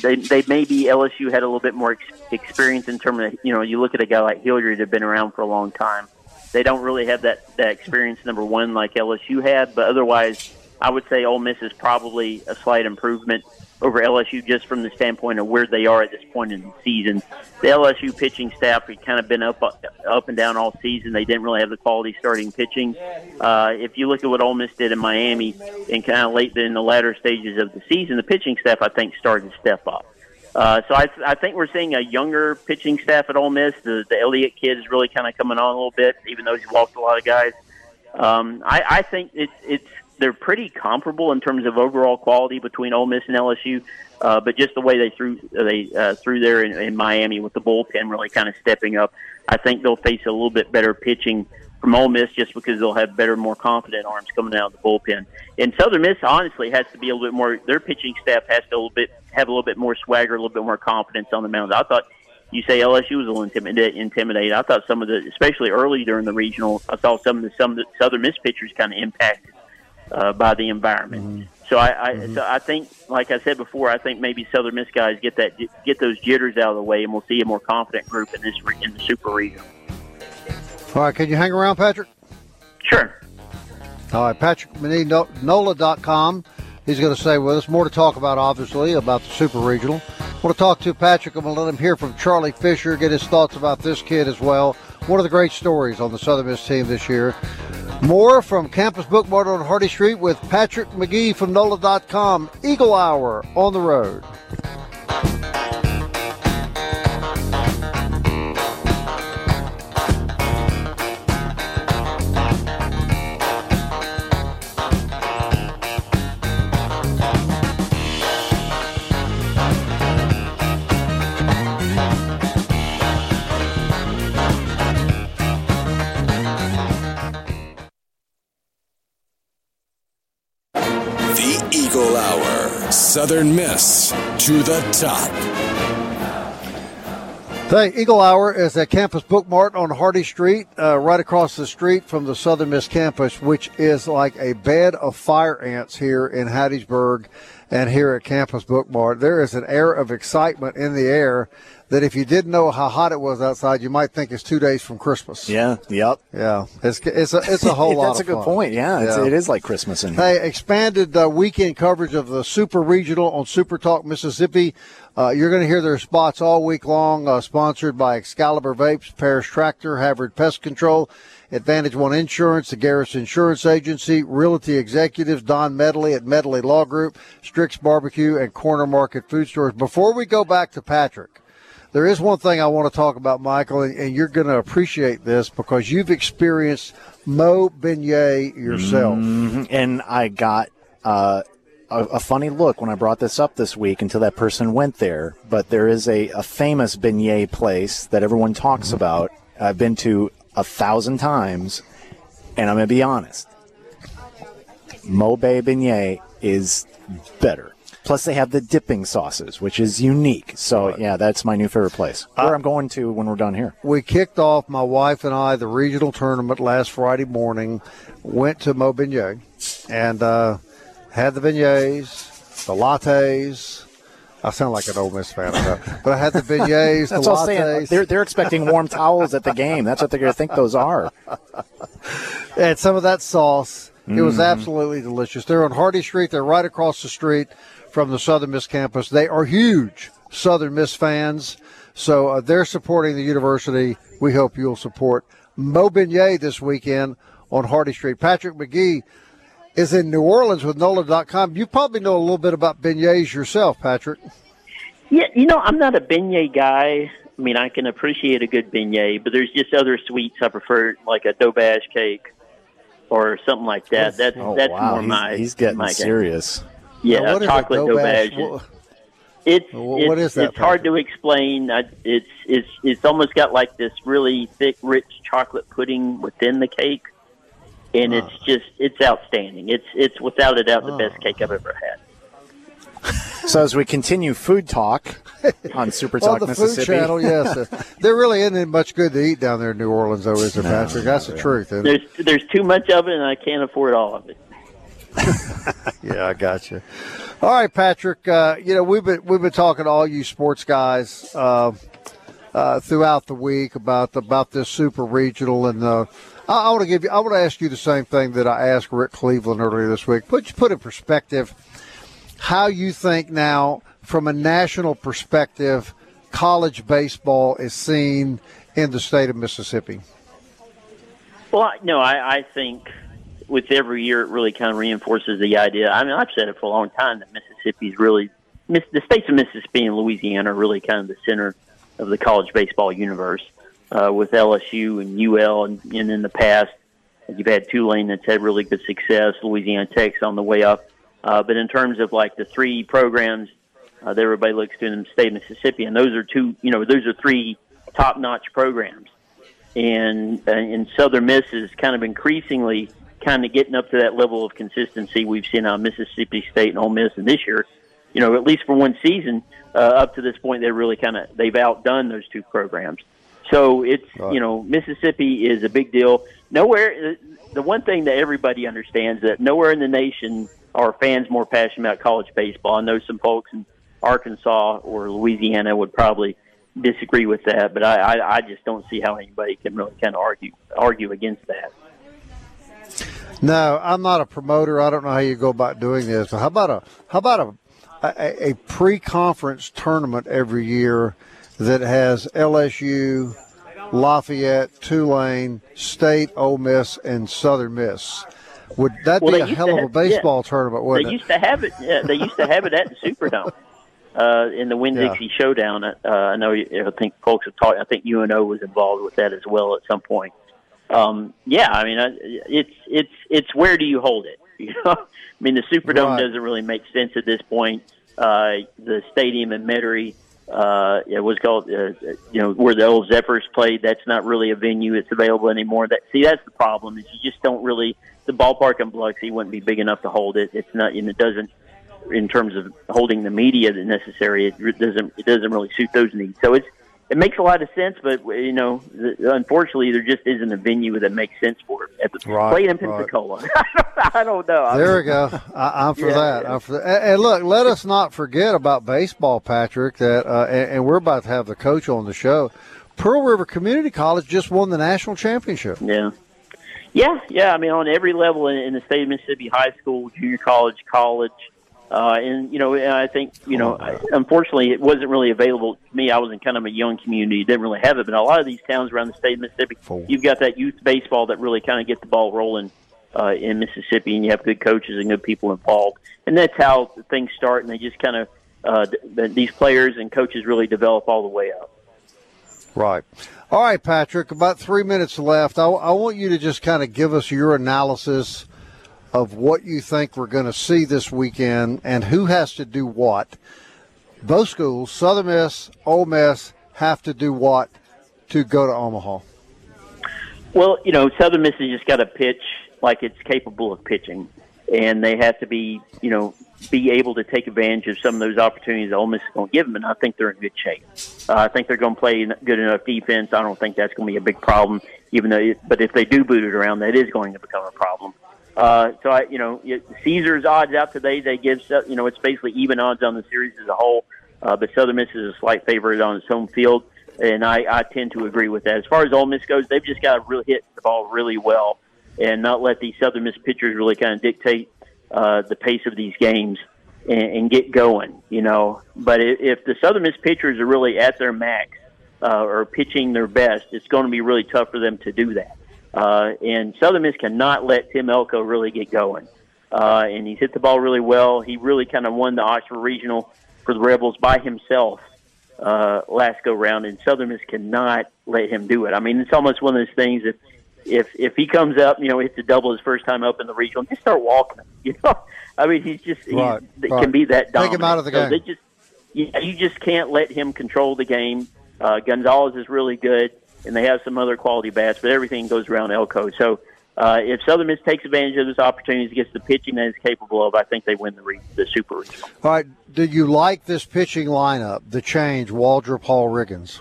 [SPEAKER 10] they, they maybe LSU had a little bit more ex- experience in terms of you know you look at a guy like Hilliard had been around for a long time. They don't really have that that experience number one like LSU had, but otherwise, I would say Ole Miss is probably a slight improvement over LSU just from the standpoint of where they are at this point in the season. The LSU pitching staff had kind of been up up and down all season. They didn't really have the quality starting pitching. Uh, if you look at what Ole Miss did in Miami and kind of late in the latter stages of the season, the pitching staff I think started to step up. Uh, so I, I think we're seeing a younger pitching staff at Ole Miss. The, the Elliott kid is really kind of coming on a little bit, even though he's walked a lot of guys. Um, I, I think it's it's they're pretty comparable in terms of overall quality between Ole Miss and LSU, uh, but just the way they threw they uh, threw there in, in Miami with the bullpen really kind of stepping up. I think they'll face a little bit better pitching from Ole Miss just because they'll have better, more confident arms coming out of the bullpen. And Southern Miss honestly has to be a little bit more. Their pitching staff has to a little bit have a little bit more swagger, a little bit more confidence on the mound. I thought you say LSU was a little intimidated. intimidated. I thought some of the, especially early during the regional, I saw some of the some of the Southern Miss pitchers kind of impacted uh, by the environment. So I, I so I think, like I said before, I think maybe Southern Miss guys get that get those jitters out of the way, and we'll see a more confident group in this in the Super Regional.
[SPEAKER 2] All right, can you hang around, Patrick?
[SPEAKER 10] Sure.
[SPEAKER 2] All right, Patrick NOLA.com. He's going to say with us more to talk about, obviously, about the Super Regional. want to talk to Patrick. I'm going to let him hear from Charlie Fisher, get his thoughts about this kid as well. One of the great stories on the Southern Miss team this year. More from Campus Bookmart on Hardy Street with Patrick Magee from NOLA.com. Eagle Hour on the road.
[SPEAKER 1] Southern Miss to the top.
[SPEAKER 2] The Eagle Hour is at Campus Bookmart on Hardy Street, uh, right across the street from the Southern Miss campus, which is like a bed of fire ants here in Hattiesburg. and here at Campus Book Mart, there is an air of excitement in the air that if you didn't know how hot it was outside, you might think it's two days from Christmas.
[SPEAKER 3] Yeah. Yep.
[SPEAKER 2] Yeah. It's it's a it's a whole lot.
[SPEAKER 3] That's a good
[SPEAKER 2] fun.
[SPEAKER 3] point. Yeah, It's,
[SPEAKER 2] Yeah.
[SPEAKER 3] it is like Christmas in here.
[SPEAKER 2] Hey, expanded uh, weekend coverage of the Super Regional on Super Talk Mississippi. Uh, you're going to hear their spots all week long, uh, sponsored by Excalibur Vapes, Parish Tractor, Havard Pest Control, Advantage One Insurance, the Garrison Insurance Agency, Realty Executives, Don Medley at Medley Law Group, Strix Barbecue, and Corner Market Food Stores. Before we go back to Patrick, there is one thing I want to talk about, Michael, and, and you're going to appreciate this because you've experienced Mo Beignet yourself.
[SPEAKER 3] Mhm. And I got uh, a, a funny look when I brought this up this week until that person went there. But there is a, a famous beignet place that everyone talks
[SPEAKER 2] Mm-hmm.
[SPEAKER 3] about. I've been to a thousand times, and I'm going to be honest. Mo beignet is better. Plus, they have the dipping sauces, which is unique. So, yeah, that's my new favorite place.
[SPEAKER 2] Uh,
[SPEAKER 3] Where I'm going to when we're done here.
[SPEAKER 2] We kicked off my wife and I the regional tournament last Friday morning. Went to Mo Beignet and uh, had the beignets, the lattes. I sound like an Ole Miss fan, but I had the beignets,
[SPEAKER 3] That's
[SPEAKER 2] the
[SPEAKER 3] all saying.
[SPEAKER 2] lattes.
[SPEAKER 3] They're, they're expecting warm towels at the game. That's what they're going to think those are.
[SPEAKER 2] and some of that sauce. It was
[SPEAKER 3] Mhm.
[SPEAKER 2] absolutely delicious. They're on Hardy Street. They're right across the street from the Southern Miss campus. They are huge Southern Miss fans, so uh, they're supporting the university. We hope you'll support Mo Beignet this weekend on Hardy Street. Patrick Magee is in New Orleans with NOLA.com. You probably know a little bit about beignets yourself, Patrick.
[SPEAKER 10] Yeah, you know, I'm not a beignet guy. I mean, I can appreciate a good beignet, but there's just other sweets I prefer, like a doberge cake or something like that. That's
[SPEAKER 3] Oh,
[SPEAKER 10] that's
[SPEAKER 3] wow.
[SPEAKER 10] more
[SPEAKER 3] He's-
[SPEAKER 10] my.
[SPEAKER 3] he's getting
[SPEAKER 10] my game.
[SPEAKER 3] serious.
[SPEAKER 10] Yeah,
[SPEAKER 2] Now, what is a
[SPEAKER 10] chocolate
[SPEAKER 2] doberge?
[SPEAKER 10] doberge.
[SPEAKER 2] What-
[SPEAKER 10] It's
[SPEAKER 2] Wh- what
[SPEAKER 10] it's,
[SPEAKER 2] is that,
[SPEAKER 10] It's hard to explain. I, it's it's it's almost got like this really thick, rich chocolate pudding within the cake, and it's just it's outstanding. It's it's without a doubt the best cake I've ever had.
[SPEAKER 3] So as we continue food talk on Super
[SPEAKER 2] Well,
[SPEAKER 3] Talk
[SPEAKER 2] the
[SPEAKER 3] Mississippi,
[SPEAKER 2] food channel, yes. Uh, there really isn't much good to eat down there in New Orleans, though, is there, Patrick? That's the truth.
[SPEAKER 10] There's there's too much of it, and I can't afford all of it.
[SPEAKER 2] Yeah, I got you. All right, Patrick. Uh, you know we've been we've been talking to all you sports guys uh, uh, throughout the week about about this super regional, and uh, I, I want to give you I want to ask you the same thing that I asked Rick Cleveland earlier this week. Put put in perspective how you think now from a national perspective college baseball is seen in the state of Mississippi.
[SPEAKER 10] Well, no, I, I think with every year it really kind of reinforces the idea. I mean, I've said it for a long time that Mississippi's really the states of Mississippi and Louisiana are really kind of the center of the college baseball universe. Uh, with LSU and UL, and, and in the past, you've had Tulane that's had really good success. Louisiana Tech's on the way up, uh, but in terms of like the three programs uh, that everybody looks to in the state of Mississippi, and those are two, you know, those are three top-notch programs and and Southern Miss is kind of increasingly kind of getting up to that level of consistency we've seen on Mississippi State and Ole Miss, and this year, you know, at least for one season, uh, up to this point, they really kind of they've outdone those two programs. So it's you know Mississippi is a big deal. Nowhere, the one thing that everybody understands that nowhere in the nation are fans more passionate about college baseball. I know some folks in Arkansas or Louisiana would probably disagree with that, but I, I, I just don't see how anybody can really kind of argue argue against that.
[SPEAKER 2] No, I'm not a promoter. I don't know how you go about doing this. But how about a how about a a, a pre-conference tournament every year that has LSU, Lafayette, Tulane, State, Ole Miss, and Southern Miss? Would that
[SPEAKER 10] Well,
[SPEAKER 2] be a hell of a baseball
[SPEAKER 10] yeah.
[SPEAKER 2] tournament?
[SPEAKER 10] They
[SPEAKER 2] Wouldn't it?
[SPEAKER 10] used to have it. Yeah, they used to have it at the Superdome uh, in the Winn Dixie Showdown. Uh, I know. I think folks have talked. I think UNO was involved with that as well at some point. Um, yeah, I mean, it's it's it's where do you hold it? You know, I mean, the Superdome
[SPEAKER 2] Right.
[SPEAKER 10] doesn't really make sense at this point. Uh, the stadium in Metairie, uh, it was called, uh, you know, where the old Zephyrs played. That's not really a venue that's available anymore. That see, that's the problem is you just don't really. The ballpark in Biloxi wouldn't be big enough to hold it. It's not, and it doesn't in terms of holding the media that necessary. It doesn't it doesn't really suit those needs. So it's it makes a lot of sense, but you know, unfortunately, there just isn't a venue that makes sense for it. At the,
[SPEAKER 2] Right,
[SPEAKER 10] play in
[SPEAKER 2] right.
[SPEAKER 10] Pensacola. I, don't, I don't know.
[SPEAKER 2] There we go. I, I'm for
[SPEAKER 10] Yeah,
[SPEAKER 2] that.
[SPEAKER 10] yeah.
[SPEAKER 2] I'm for that. And, and look, let us not forget about baseball, Patrick. That uh, and, and we're about to have the coach on the show. Pearl River Community College just won the national championship.
[SPEAKER 10] Yeah. Yeah, yeah. I mean, on every level in, in the state of Mississippi, high school, junior college, college, uh, and you know, I think you know, I, unfortunately, it wasn't really available to me. I was in kind of a young community, didn't really have it. But a lot of these towns around the state of Mississippi, you've got that youth baseball that really kind of get the ball rolling uh, in Mississippi, and you have good coaches and good people involved, and that's how things start. And they just kind of uh, these players and coaches really develop all the way up.
[SPEAKER 2] Right. All right, Patrick. About three minutes left. I, I want you to just kind of give us your analysis of what you think we're going to see this weekend and who has to do what. Both schools, Southern Miss, Ole Miss, have to do what to go to Omaha.
[SPEAKER 10] Well, you know, Southern Miss has just got to pitch like it's capable of pitching, and they have to be, you know, be able to take advantage of some of those opportunities that Ole Miss is going to give them. And I think they're in good shape. Uh, I think they're going to play good enough defense. I don't think that's going to be a big problem. Even though, it, but if they do boot it around, that is going to become a problem. Uh, so I, you know, Caesar's odds out today. They give, you know, it's basically even odds on the series as a whole. Uh, but Southern Miss is a slight favorite on its home field, and I, I tend to agree with that. As far as Ole Miss goes, they've just got to really hit the ball really well and not let these Southern Miss pitchers really kind of dictate uh, the pace of these games and, and get going. You know, but if, if the Southern Miss pitchers are really at their max uh, or pitching their best, it's going to be really tough for them to do that. Uh, and Southern Miss cannot let Tim Elko really get going. Uh, and he's hit the ball really well. He really kind of won the Oxford Regional for the Rebels by himself uh, last go round, and Southern Miss cannot let him do it. I mean, it's almost one of those things. If if if he comes up, you know, he hits a double his first time up in the regional, just start walking him. You know, I mean, he's just he's,
[SPEAKER 2] Right,
[SPEAKER 10] he
[SPEAKER 2] right.
[SPEAKER 10] can be that dominant.
[SPEAKER 2] Take him out of the
[SPEAKER 10] So
[SPEAKER 2] game.
[SPEAKER 10] They just yeah, you just can't let him control the game. Uh, Gonzalez is really good, and they have some other quality bats, but everything goes around Elko. So uh, if Southern Miss takes advantage of those opportunities against the pitching that is capable of, I think they win the re- the Super Regional.
[SPEAKER 2] All right. Do you like this pitching lineup? The change, Waldrep, Hall, Riggins.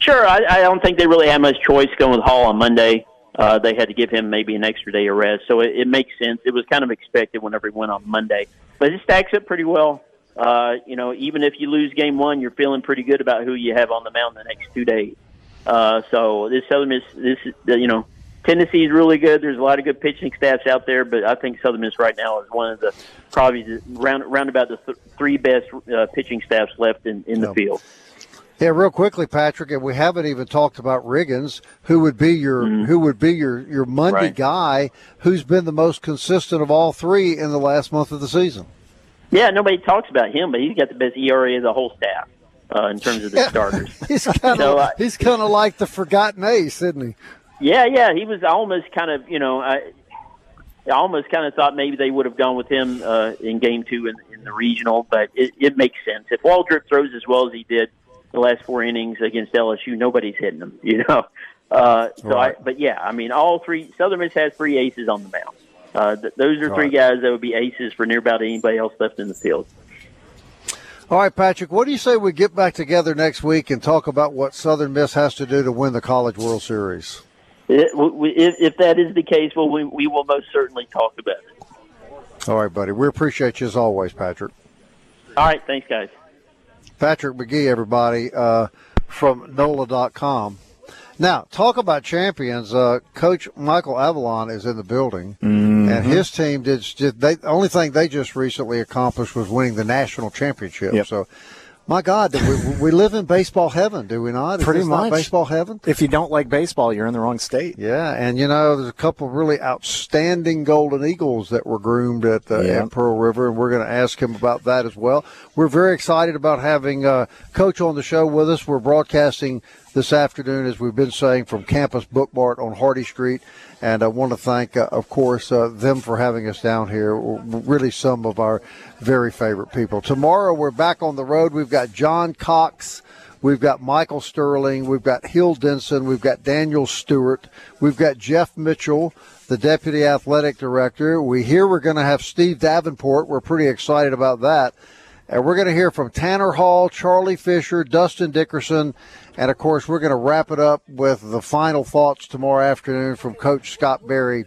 [SPEAKER 10] Sure, I, I don't think they really had much choice going with Hall on Monday. Uh, they had to give him maybe an extra day of rest, so it, it makes sense. It was kind of expected whenever he went on Monday, but it stacks up pretty well. Uh, you know, even if you lose game one, you're feeling pretty good about who you have on the mound the next two days. Uh, so this Southern Miss, this you know, Tennessee is really good. There's a lot of good pitching staffs out there, but I think Southern Miss right now is one of the probably the, round round about the th- three best uh, pitching staffs left in in the field.
[SPEAKER 2] Yeah, real quickly, Patrick, and we haven't even talked about Riggins, who would be your who would be your your Monday
[SPEAKER 10] Mm-hmm. Right.
[SPEAKER 2] guy, who's been the most consistent of all three in the last month of the season.
[SPEAKER 10] Yeah, nobody talks about him, but he's got the best ERA of the whole staff uh, in terms of the starters.
[SPEAKER 2] He's kind of
[SPEAKER 10] So, uh,
[SPEAKER 2] he's kind of like the forgotten ace, isn't he?
[SPEAKER 10] Yeah, yeah, he was almost kind of, you know, I, I almost kind of thought maybe they would have gone with him uh, in game two in, in the regional, but it, it makes sense. If Waldrep throws as well as he did the last four innings against LSU, nobody's hitting him, you know. Uh, so,
[SPEAKER 2] Right.
[SPEAKER 10] I, but yeah, I mean, all three Southern Miss has three aces on the mound. Uh, th- those are three guys that would be aces for near about anybody else left in the field.
[SPEAKER 2] All right, Patrick, what do you say we get back together next week and talk about what Southern Miss has to do to win the College World Series?
[SPEAKER 10] It, w- w- if, if that is the case, well, we, we will most certainly talk about it.
[SPEAKER 2] All right, buddy. We appreciate you as always, Patrick.
[SPEAKER 10] All right, thanks, guys.
[SPEAKER 2] Patrick Magee, everybody, uh, from NOLA.com. Now, talk about champions. Uh, Coach Michael Avallone is in the building, and his team did. Just, they, the only thing they just recently accomplished was winning the national championship.
[SPEAKER 3] Yep.
[SPEAKER 2] So, my God, we, we live in baseball heaven, do we not? Is
[SPEAKER 3] Pretty
[SPEAKER 2] this not
[SPEAKER 3] much.
[SPEAKER 2] baseball heaven.
[SPEAKER 3] If you don't like baseball, you're in the wrong state.
[SPEAKER 2] Yeah, and you know, there's a couple of really outstanding Golden Eagles that were groomed at, the
[SPEAKER 3] Yeah.
[SPEAKER 2] Pearl River, and we're going to ask him about that as well. We're very excited about having uh, Coach on the show with us. We're broadcasting this afternoon, as we've been saying, from Campus Bookmart on Hardy Street, and I want to thank, uh, of course, uh, them for having us down here. Really, some of our very favorite people. Tomorrow, we're back on the road. We've got John Cox. We've got Michael Sterling. We've got Hill Denson. We've got Daniel Stewart. We've got Jeff Mitchell, the deputy athletic director. We hear we're going to have Steve Davenport. We're pretty excited about that. And we're going to hear from Tanner Hall, Charlie Fisher, Dustin Dickerson, and of course, we're going to wrap it up with the final thoughts tomorrow afternoon from Coach Scott Berry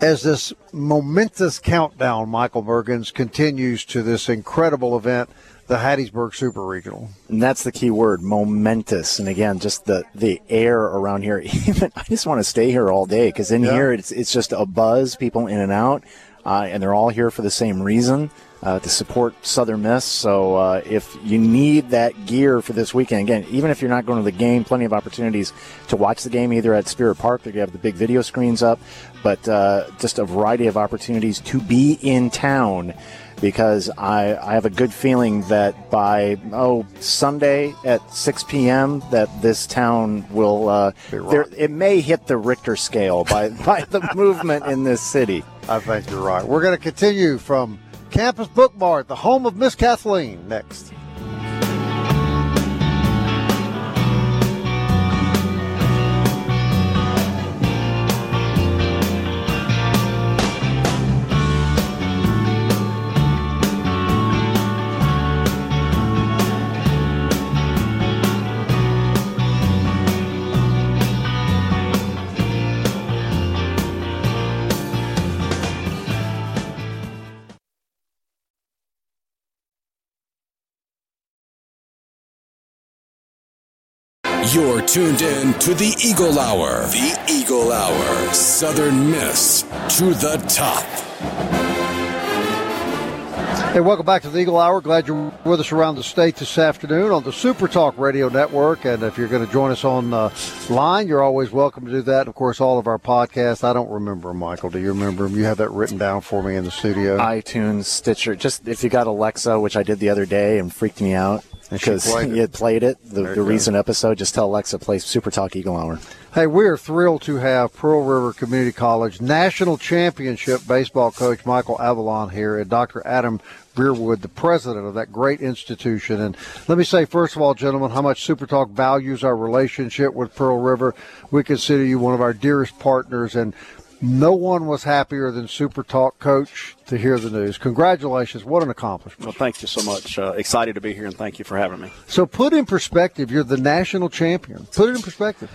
[SPEAKER 2] as this momentous countdown, Michael Mergens, continues to this incredible event, the Hattiesburg Super Regional.
[SPEAKER 3] And that's the key word, momentous. And again, just the, the air around here. Even I just want to stay here all day because in
[SPEAKER 2] Yeah.
[SPEAKER 3] here it's it's just a buzz, people in and out, uh, and they're all here for the same reason. Uh, to support Southern Miss. So uh, if you need that gear for this weekend, again, even if you're not going to the game, plenty of opportunities to watch the game either at Spirit Park, they have the big video screens up, but uh, just a variety of opportunities to be in town because I, I have a good feeling that by oh Sunday at 6 p.m. that this town will uh, there, it may hit the Richter scale by by the movement in this city.
[SPEAKER 2] I think you're right. We're going to continue from Campus Book Bookmart, the home of Miss Kathleen, next.
[SPEAKER 1] Tuned in to the Eagle Hour. The Eagle Hour. Southern Miss to the top.
[SPEAKER 2] Hey, welcome back to the Eagle Hour. Glad you're with us around the state this afternoon on the Super Talk Radio Network. And if you're going to join us on uh, line, you're always welcome to do that. Of course, all of our podcasts. I don't remember Michael. Do you remember them? You have that written down for me in the studio.
[SPEAKER 3] iTunes, Stitcher. Just if you got Alexa, which I did the other day and freaked me out
[SPEAKER 2] And she
[SPEAKER 3] because you had played it, the, the recent episode. Just tell Alexa play Super Talk Eagle Hour.
[SPEAKER 2] Hey, we are thrilled to have Pearl River Community College national championship baseball coach Michael Avallone here and Dr. Adam Breerwood, the president of that great institution. And let me say, first of all, gentlemen, how much Super Talk values our relationship with Pearl River. We consider you one of our dearest partners, and no one was happier than Super Talk coach to hear the news. Congratulations. What an accomplishment.
[SPEAKER 11] Well, thank you so much. Uh, excited to be here, and thank you for having me.
[SPEAKER 2] So put in perspective, you're the national champion. Put it in perspective.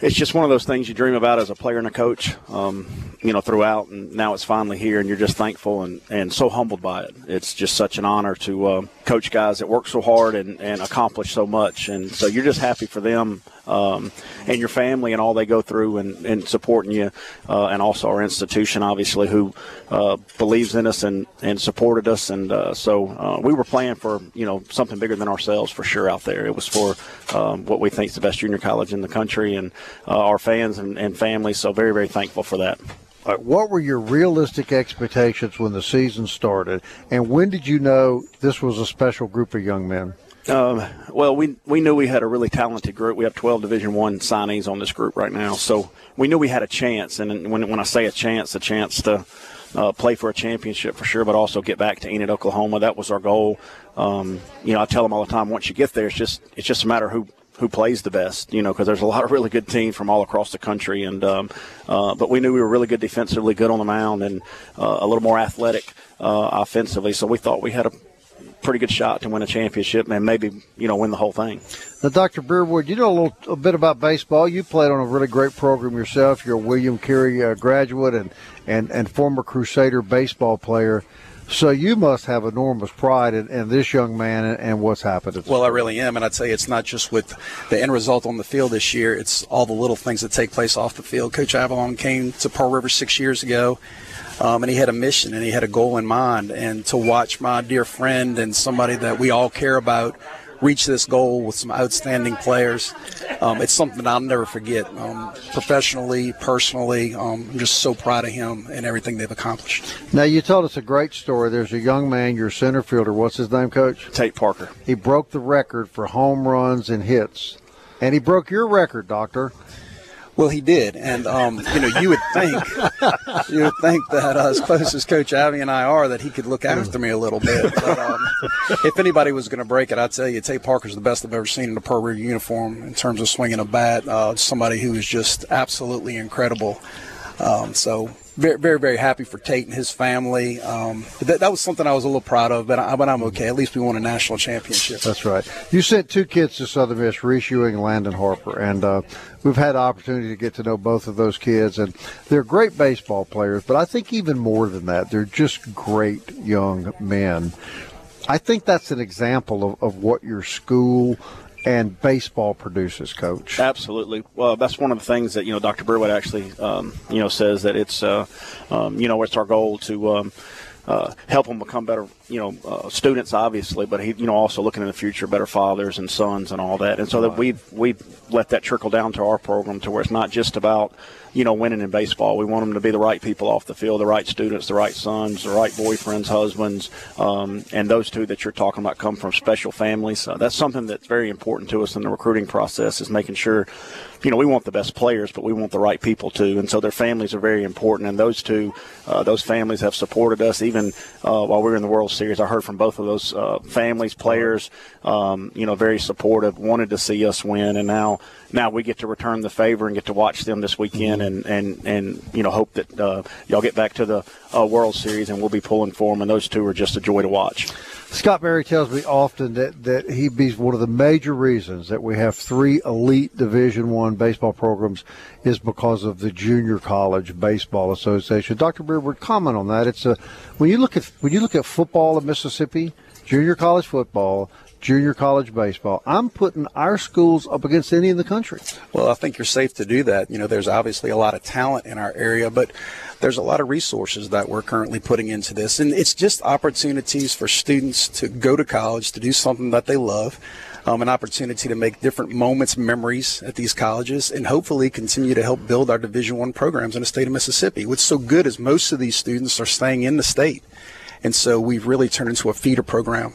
[SPEAKER 11] It's just one of those things you dream about as a player and a coach, um, you know, throughout, and now it's finally here, and you're just thankful and, and so humbled by it. It's just such an honor to uh, coach guys that work so hard and, and accomplish so much, and so you're just happy for them um, and your family and all they go through and, and supporting you, uh, and also our institution, obviously, who uh, believes in us and, and supported us, and uh, so uh, we were playing for you know something bigger than ourselves for sure out there. It was for um, what we think is the best junior college in the country, and uh, our fans and, and families. So very very thankful for that.
[SPEAKER 2] Right, what were your realistic expectations when the season started, and when did you know this was a special group of young men?
[SPEAKER 11] Um, well, we we knew we had a really talented group. We have 12 Division One signees on this group right now, so we knew we had a chance. And when when I say a chance, a chance to uh, play for a championship for sure, but also get back to Enid, Oklahoma. That was our goal. Um, you know, I tell them all the time. Once you get there, it's just it's just a matter of who who plays the best, you know, because there's a lot of really good teams from all across the country. And um, uh, but we knew we were really good defensively, good on the mound, and uh, a little more athletic uh, offensively. So we thought we had a pretty good shot to win a championship and maybe you know win the whole thing.
[SPEAKER 2] Now, Dr. Breerwood, you know a little a bit about baseball. You played on a really great program yourself. You're a William Carey uh, graduate and, and, and former Crusader baseball player. So you must have enormous pride in, in this young man and, and what's happened.
[SPEAKER 12] Well, I really am, and I'd say it's not just with the end result on the field this year; it's all the little things that take place off the field. Coach Avallone came to Pearl River six years ago, um, and he had a mission and he had a goal in mind. And to watch my dear friend and somebody that we all care about reach this goal with some outstanding players, um, it's something I'll never forget. Um, professionally, personally, um, I'm just so proud of him and everything they've accomplished.
[SPEAKER 2] Now, you told us a great story. There's a young man, your center fielder. What's his name, Coach?
[SPEAKER 11] Tate Parker.
[SPEAKER 2] He broke the record for home runs and hits. And he broke your record, Doctor.
[SPEAKER 12] Well, he did, and um, you know, you would think you would think that uh, as close as Coach Avi and I are, that he could look after me a little bit. But um, if anybody was going to break it, I'd tell you, Tate Parker's the best I've ever seen in a Pearl River uniform in terms of swinging a bat. Uh, somebody who is just absolutely incredible. Um, so very, very, very happy for Tate and his family. Um, that, that was something I was a little proud of, but, I, but I'm okay. At least we won a national championship.
[SPEAKER 2] That's right. You sent two kids to Southern Miss, Reese Ewing and Landon Harper, and uh, we've had the opportunity to get to know both of those kids, and they're great baseball players. But I think even more than that, they're just great young men. I think that's an example of, of what your school and baseball produces, Coach.
[SPEAKER 11] Absolutely. Well, that's one of the things that you know Dr. Breerwood actually um, you know says that it's uh, um, you know it's our goal to. Um, uh, help them become better, you know, uh, students obviously, but he, you know, also looking in the future, better fathers and sons and all that, and so that we've we've let that trickle down to our program to where it's not just about, you know, winning in baseball. We want them to be the right people off the field, the right students, the right sons, the right boyfriends, husbands, um, and those two that you're talking about come from special families. Uh, that's something that's very important to us in the recruiting process is making sure you know, we want the best players, but we want the right people too. And so their families are very important. And those two, uh, those families have supported us even uh, while we were in the World Series. I heard from both of those uh, families, players, um, you know, very supportive, wanted to see us win. And now, now we get to return the favor and get to watch them this weekend and, and, and you know, hope that uh, y'all get back to the uh, World Series and we'll be pulling for them. And those two are just a joy to watch.
[SPEAKER 2] Scott Berry tells me often that, that he be one of the major reasons that we have three elite Division One baseball programs is because of the Junior College Baseball Association. Dr. Breerwood comment on that. It's a when you look at when you look at football in Mississippi, junior college football, junior college baseball. I'm putting our schools up against any in the country.
[SPEAKER 12] Well, I think you're safe to do that. You know, there's obviously a lot of talent in our area, but there's a lot of resources that we're currently putting into this. And it's just opportunities for students to go to college, to do something that they love. Um, an opportunity to make different moments, memories at these colleges, and hopefully continue to help build our Division One programs in the state of Mississippi. What's so good is most of these students are staying in the state, and so we've really turned into a feeder program.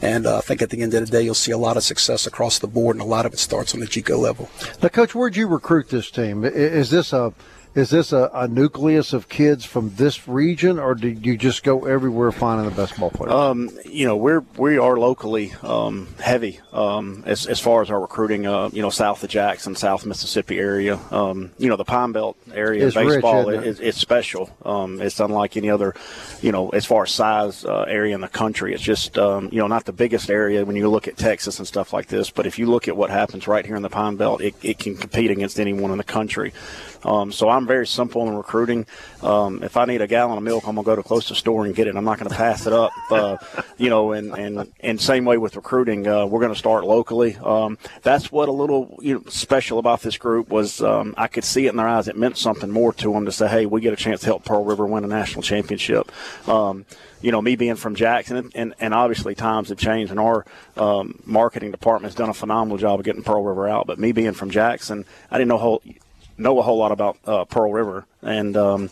[SPEAKER 12] And uh, I think at the end of the day, you'll see a lot of success across the board, and a lot of it starts on the JUCO level.
[SPEAKER 2] Now, Coach, where'd you recruit this team? Is this a is this a, a, nucleus of kids from this region, or do you just go everywhere finding the best ball players?
[SPEAKER 11] Um, you know, we're we are locally um, heavy um, as, as far as our recruiting. Uh, you know, south of Jackson, South Mississippi area. Um, you know, the Pine Belt area
[SPEAKER 2] it's
[SPEAKER 11] baseball
[SPEAKER 2] rich,
[SPEAKER 11] is, it's special. Um, it's unlike any other. You know, as far as size uh, area in the country, it's just um, you know not the biggest area when you look at Texas and stuff like this. But if you look at what happens right here in the Pine Belt, it, it can compete against anyone in the country. Um, so I'm very simple in recruiting. Um, if I need a gallon of milk, I'm gonna go to closest store and get it. I'm not gonna pass it up. Uh, you know, and and and same way with recruiting, uh, we're gonna start locally. Um, that's what a little you know, special about this group was. Um, I could see it in their eyes. It meant something more to them to say, hey, we get a chance to help Pearl River win a national championship um, you know, me being from Jackson, and, and obviously times have changed, and our um, marketing department has done a phenomenal job of getting Pearl River out. But me being from Jackson, I didn't know whole know a whole lot about uh, Pearl River, and um,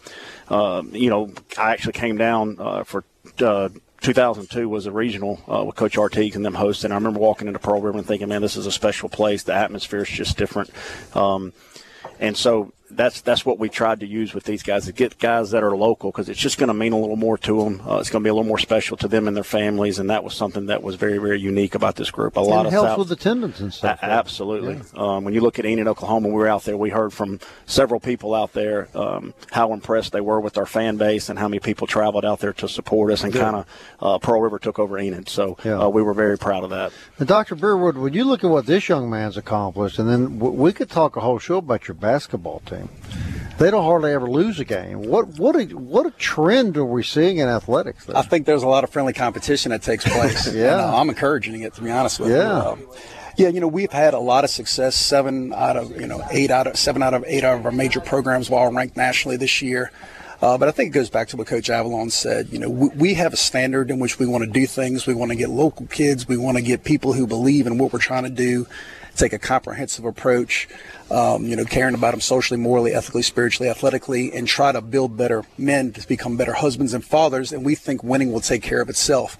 [SPEAKER 11] uh, you know, I actually came down uh, for. Uh, 2002 was a regional uh, with Coach Artigue and them hosting. I remember walking into Pearl River and thinking, "Man, this is a special place. The atmosphere is just different." Um, and so that's that's what we tried to use with these guys to get guys that are local because it's just going to mean a little more to them. Uh, it's going to be a little more special to them and their families, and that was something that was very very unique about this group. A lot
[SPEAKER 2] it
[SPEAKER 11] of
[SPEAKER 2] helps
[SPEAKER 11] South,
[SPEAKER 2] with attendance and stuff.
[SPEAKER 11] a- absolutely. Um, when you look at Enid, Oklahoma, we were out there. We heard from several people out there um, how impressed they were with our fan base and how many people traveled out there to support us. And
[SPEAKER 2] Good.
[SPEAKER 11] kind of uh, Pearl River took over Enid, so
[SPEAKER 2] Yeah.
[SPEAKER 11] uh, we were very proud of that.
[SPEAKER 2] And Dr. Breerwood, when you look at what this young man's accomplished, and then w- we could talk a whole show about your basketball team. They don't hardly ever lose a game. What what a, what a trend are we seeing in athletics? There?
[SPEAKER 12] I think there's a lot of friendly competition that takes place.
[SPEAKER 2] Yeah.
[SPEAKER 12] And, uh, I'm encouraging it to be honest with
[SPEAKER 2] Yeah.
[SPEAKER 12] you. Um, yeah, you know, we've had a lot of success. Seven out of you know eight out of seven out of eight of our major programs were all ranked nationally this year. Uh, but I think it goes back to what Coach Avallone said. You know, we, we have a standard in which we want to do things. We want to get local kids. We want to get people who believe in what we're trying to do. Take a comprehensive approach. Um, you know, caring about them socially, morally, ethically, spiritually, athletically, and try to build better men to become better husbands and fathers. And we think winning will take care of itself.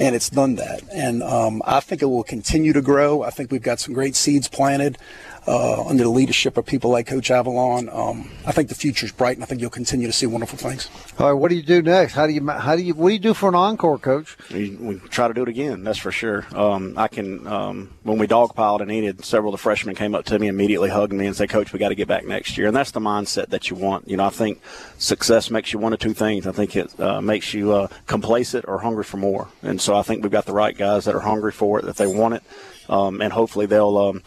[SPEAKER 12] and it's done that. And um, I think it will continue to grow. I think we've got some great seeds planted uh, under the leadership of people like Coach Avallone. Um, I think the future is bright, and I think you'll continue to see wonderful things.
[SPEAKER 2] All right, what do you do next? How do you how do you what do you do for an encore, Coach?
[SPEAKER 11] We, we try to do it again. That's for sure. Um, I can. Um, when we dogpiled and needed, several of the freshmen came up to me, immediately hugged me, and said, "Coach, we got to get back next year." And that's the mindset that you want. You know, I think success makes you one of two things. I think it uh, makes you uh, complacent or hungry for more. And so I think we've got the right guys that are hungry for it, that they want it, um, and hopefully they'll um,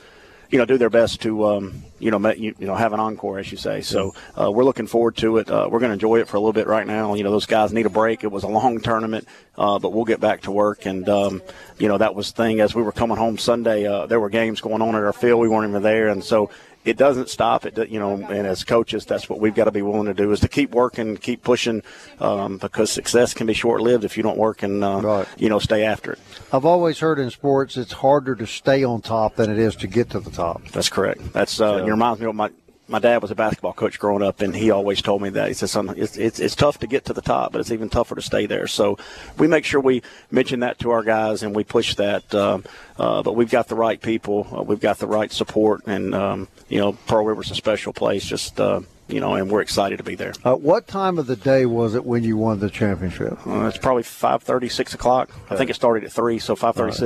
[SPEAKER 11] you know, do their best to, um, you know, you, you know, have an encore, as you say. So uh, we're looking forward to it. Uh, we're going to enjoy it for a little bit right now. You know, those guys need a break. It was a long tournament, uh, but we'll get back to work. And um, you know, that was the thing as we were coming home Sunday. Uh, there were games going on at our field. We weren't even there, and so it doesn't stop. It you know, and as coaches, that's what we've got to be willing to do is to keep working, keep pushing, um, because success can be short lived if you don't work and uh, right. you know stay after it.
[SPEAKER 2] I've always heard in sports it's harder to stay on top than it is to get to the top.
[SPEAKER 11] That's correct. That's uh, so. it reminds me of my my dad was a basketball coach growing up, and he always told me that. He said, "Son, it's, it's, it's tough to get to the top, but it's even tougher to stay there." So we make sure we mention that to our guys, and we push that. Um, uh, but we've got the right people, uh, we've got the right support, and um, you know, Pearl River's a special place. Just uh, you know, and we're excited to be there.
[SPEAKER 2] Uh, what time of the day was it when you won the championship?
[SPEAKER 11] Uh, it's probably 5.30, 6 o'clock. Okay. I think it started at 3, so 5.36.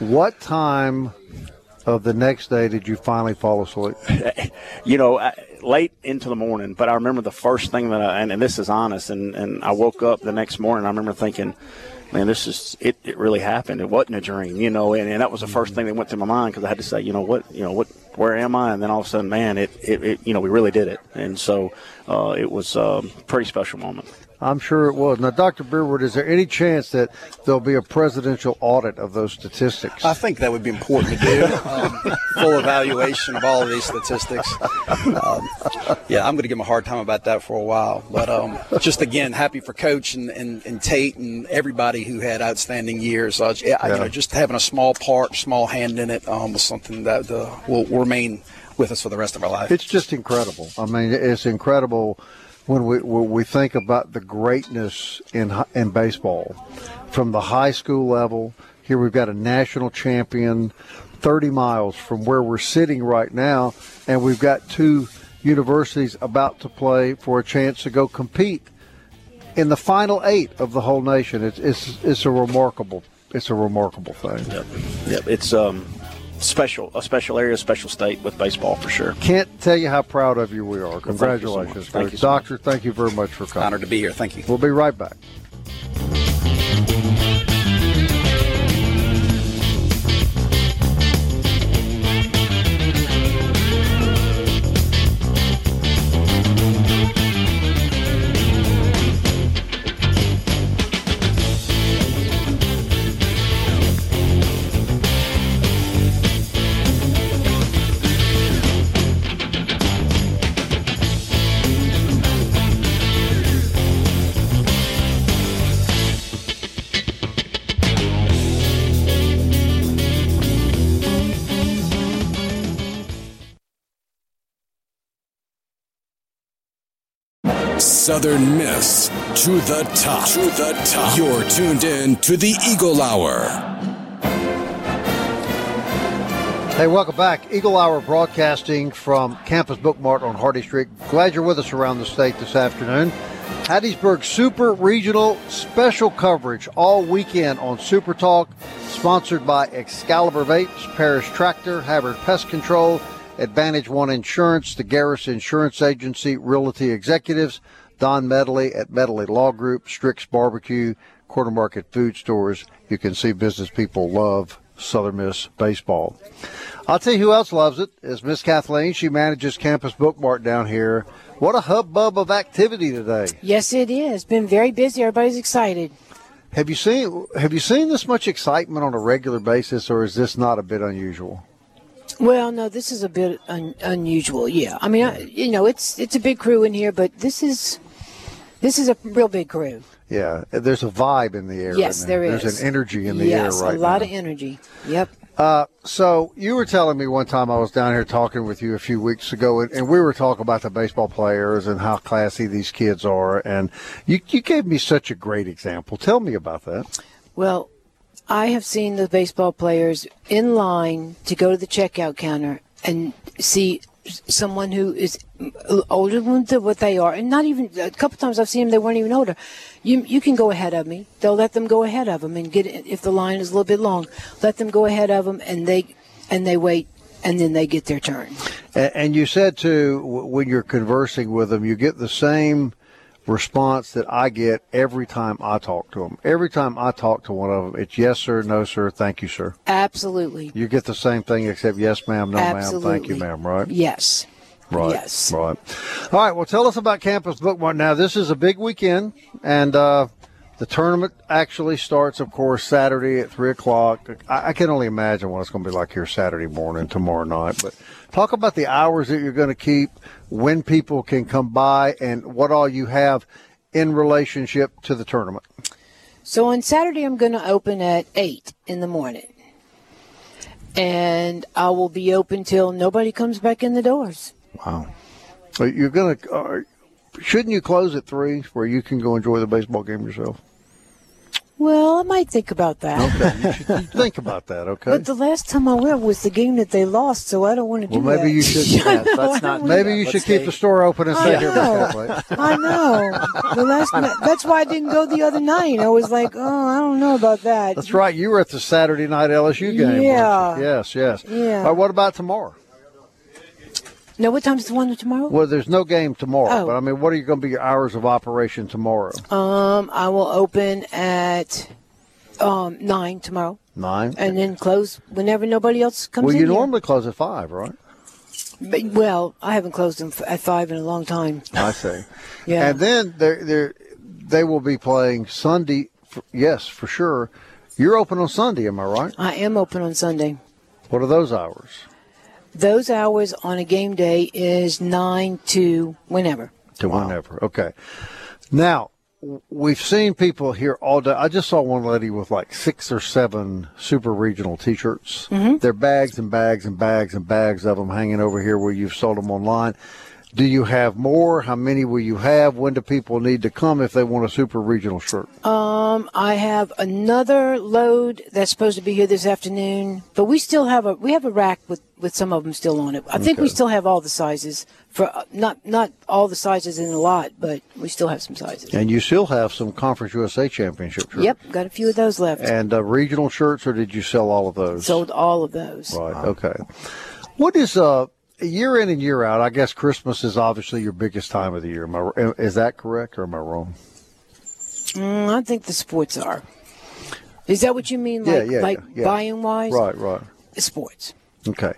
[SPEAKER 11] Right.
[SPEAKER 2] What time of the next day did you finally fall asleep?
[SPEAKER 11] you know, late into the morning, but I remember the first thing that I, and, and this is honest, and, and I woke up the next morning, I remember thinking, man, this is it. It really happened. It wasn't a dream, you know. And, and that was the first thing that went through my mind because I had to say, you know, what, you know, what, where am I? And then all of a sudden, man, it, it, it you know, we really did it. And so uh, it was a pretty special moment.
[SPEAKER 2] I'm sure it was. Now, Dr. Breerwood, is there any chance that there'll be a presidential audit of those statistics?
[SPEAKER 12] I think that would be important to do. Um, full evaluation of all of these statistics. Um, yeah, I'm going to give him a hard time about that for a while. But um, just again, happy for Coach and, and, and, Tate and everybody who had outstanding years. Uh, yeah. you know, just having a small part, small hand in it um, was something that uh, will remain with us for the rest of our life.
[SPEAKER 2] It's just incredible. I mean, it's incredible when we when we think about the greatness in in baseball, from the high school level. Here we've got a national champion, 30 miles from where we're sitting right now, and we've got two universities about to play for a chance to go compete in the final eight of the whole nation. It's it's it's a remarkable it's a remarkable thing.
[SPEAKER 11] Yep, yep. It's um special, a special area, a special state with baseball for sure.
[SPEAKER 2] Can't tell you how proud of you we are. Congratulations,
[SPEAKER 11] well, thank you so
[SPEAKER 2] thank you so Doctor. Much. Thank you very much for coming.
[SPEAKER 12] Honored to be here. Thank you.
[SPEAKER 2] We'll be right back.
[SPEAKER 1] To the top. To the top. You're tuned in to the Eagle Hour.
[SPEAKER 2] Hey, welcome back. Eagle Hour broadcasting from Campus Bookmart on Hardy Street. Glad you're with us around the state this afternoon. Hattiesburg Super Regional special coverage all weekend on Super Talk, sponsored by Excalibur Vapes, Parish Tractor, Havard Pest Control, Advantage One Insurance, the Garris Insurance Agency, Realty Executives, Don Medley at Medley Law Group, Strix Barbecue, Quarter Market Food Stores. You can see business people love Southern Miss baseball. I'll tell you who else loves it is Miss Kathleen. She manages Campus Bookmart down here. What a hubbub of activity today.
[SPEAKER 8] Yes, it is. Been very busy. Everybody's excited.
[SPEAKER 2] Have you seen Have you seen this much excitement on a regular basis, or is this not a bit unusual?
[SPEAKER 8] Well, no, this is a bit un- unusual. Yeah, I mean, I, you know, it's it's a big crew in here, but this is this is a real big crew.
[SPEAKER 2] Yeah, there's a vibe in the air.
[SPEAKER 8] Yes,
[SPEAKER 2] right
[SPEAKER 8] there
[SPEAKER 2] is. There's an energy in the
[SPEAKER 8] yes,
[SPEAKER 2] air right
[SPEAKER 8] now. a lot
[SPEAKER 2] now.
[SPEAKER 8] of energy. Yep.
[SPEAKER 2] Uh, so you were telling me one time I was down here talking with you a few weeks ago, and, and, we were talking about the baseball players and how classy these kids are, and you you gave me such a great example. Tell me about that.
[SPEAKER 8] Well, I have seen the baseball players in line to go to the checkout counter and see someone who is older than what they are, and not even a couple times I've seen them they weren't even older. You you can go ahead of me. They'll let them go ahead of them and get if the line is a little bit long, let them go ahead of them and they and they wait and then they get their turn.
[SPEAKER 2] And, you said too when you're conversing with them, you get the same response that I get every time I talk to them. Every time I talk to one of them, it's yes sir, no sir, thank you sir.
[SPEAKER 8] Absolutely.
[SPEAKER 2] You get the same thing except yes ma'am, no ma'am, thank you ma'am, right?
[SPEAKER 8] Yes.
[SPEAKER 2] Right.
[SPEAKER 8] Yes.
[SPEAKER 2] Right. All right. Well, tell us about Campus Bookmart. Now, this is a big weekend, and uh, the tournament actually starts, of course, Saturday at three o'clock. I, I can only imagine what it's going to be like here Saturday morning, tomorrow night. But talk about the hours that you're going to keep, when people can come by, and what all you have in relationship to the tournament.
[SPEAKER 8] So on Saturday, I'm going to open at 8 in the morning. And I will be open till nobody comes back in the doors.
[SPEAKER 2] Wow. So you're going to. Uh, shouldn't you close at three, where you can go enjoy the baseball game yourself?
[SPEAKER 8] Well, I might think about that.
[SPEAKER 2] Okay, you should think about that. Okay.
[SPEAKER 8] But the last time I went was the game that they lost, so I don't want to do
[SPEAKER 2] Well,
[SPEAKER 8] that.
[SPEAKER 2] maybe you should.
[SPEAKER 8] Yeah, let's not
[SPEAKER 2] maybe
[SPEAKER 8] that.
[SPEAKER 2] you
[SPEAKER 8] Let's
[SPEAKER 2] should keep the store open and stay here. Miss
[SPEAKER 8] know. I know. The last that's why I didn't go the other night. I was like, oh, I don't know about that.
[SPEAKER 2] That's right. You were at the Saturday night LSU game.
[SPEAKER 8] Yeah.
[SPEAKER 2] Yes. Yes.
[SPEAKER 8] Yeah.
[SPEAKER 2] All right, what about tomorrow?
[SPEAKER 8] No, what time's the one tomorrow?
[SPEAKER 2] Well, there's no game tomorrow,
[SPEAKER 8] Oh.
[SPEAKER 2] but I mean, what are you going to be your hours of operation tomorrow?
[SPEAKER 8] Um, I will open at um nine tomorrow,
[SPEAKER 2] Nine.
[SPEAKER 8] and then close whenever nobody else comes in.
[SPEAKER 2] well, you
[SPEAKER 8] here.
[SPEAKER 2] normally close at five, right?
[SPEAKER 8] But- well, I haven't closed them at five in a long time.
[SPEAKER 2] I see.
[SPEAKER 8] Yeah.
[SPEAKER 2] And then they they they will be playing Sunday. For, yes, for sure. You're open on Sunday, am I right?
[SPEAKER 8] I am open on Sunday.
[SPEAKER 2] What are those hours?
[SPEAKER 8] Those hours on a game day is nine to whenever.
[SPEAKER 2] to whenever. Okay. Now, we've seen people here all day. I just saw one lady with like six or seven super regional T-shirts.
[SPEAKER 8] Mhm.
[SPEAKER 2] They're bags and bags and bags and bags of them hanging over here where you've sold them online. Do you have more? How many will you have? When do people need to come if they want a super regional shirt?
[SPEAKER 8] Um, I have another load that's supposed to be here this afternoon, but we still have a we have a rack with with some of them still on it. I think we still have all the sizes for uh, not not all the sizes in a lot, but we still have some sizes.
[SPEAKER 2] And you still have some Conference USA Championship shirts.
[SPEAKER 8] Yep, got a few of those left.
[SPEAKER 2] And uh, regional shirts, or did you sell all of those?
[SPEAKER 8] Sold all of those.
[SPEAKER 2] Right. Okay. What is uh year in and year out? I guess Christmas is obviously your biggest time of the year. Am I, is that correct or am I wrong?
[SPEAKER 8] Mm, I think the sports are. Is that what you mean?
[SPEAKER 2] Yeah,
[SPEAKER 8] Like,
[SPEAKER 2] yeah,
[SPEAKER 8] like
[SPEAKER 2] yeah.
[SPEAKER 8] buying wise?
[SPEAKER 2] Right. Right.
[SPEAKER 8] Sports.
[SPEAKER 2] Okay.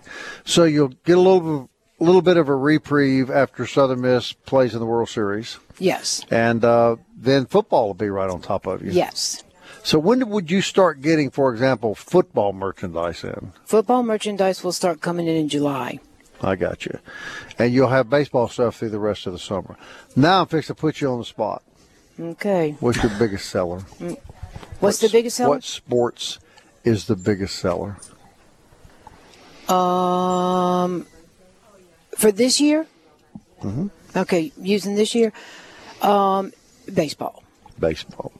[SPEAKER 2] So you'll get a little a little bit of a reprieve after Southern Miss plays in the World Series,
[SPEAKER 8] Yes.
[SPEAKER 2] and uh, then football will be right on top of you.
[SPEAKER 8] Yes.
[SPEAKER 2] So when would you start getting, for example, football merchandise in?
[SPEAKER 8] Football merchandise will start coming in in July.
[SPEAKER 2] I got you. And you'll have baseball stuff through the rest of the summer. Now I'm fixing to put you on the spot.
[SPEAKER 8] Okay.
[SPEAKER 2] What's your biggest seller?
[SPEAKER 8] What's the biggest seller?
[SPEAKER 2] What sports is the biggest seller?
[SPEAKER 8] Um, for this year,
[SPEAKER 2] hmm
[SPEAKER 8] okay, using this year, um, baseball.
[SPEAKER 2] Baseball.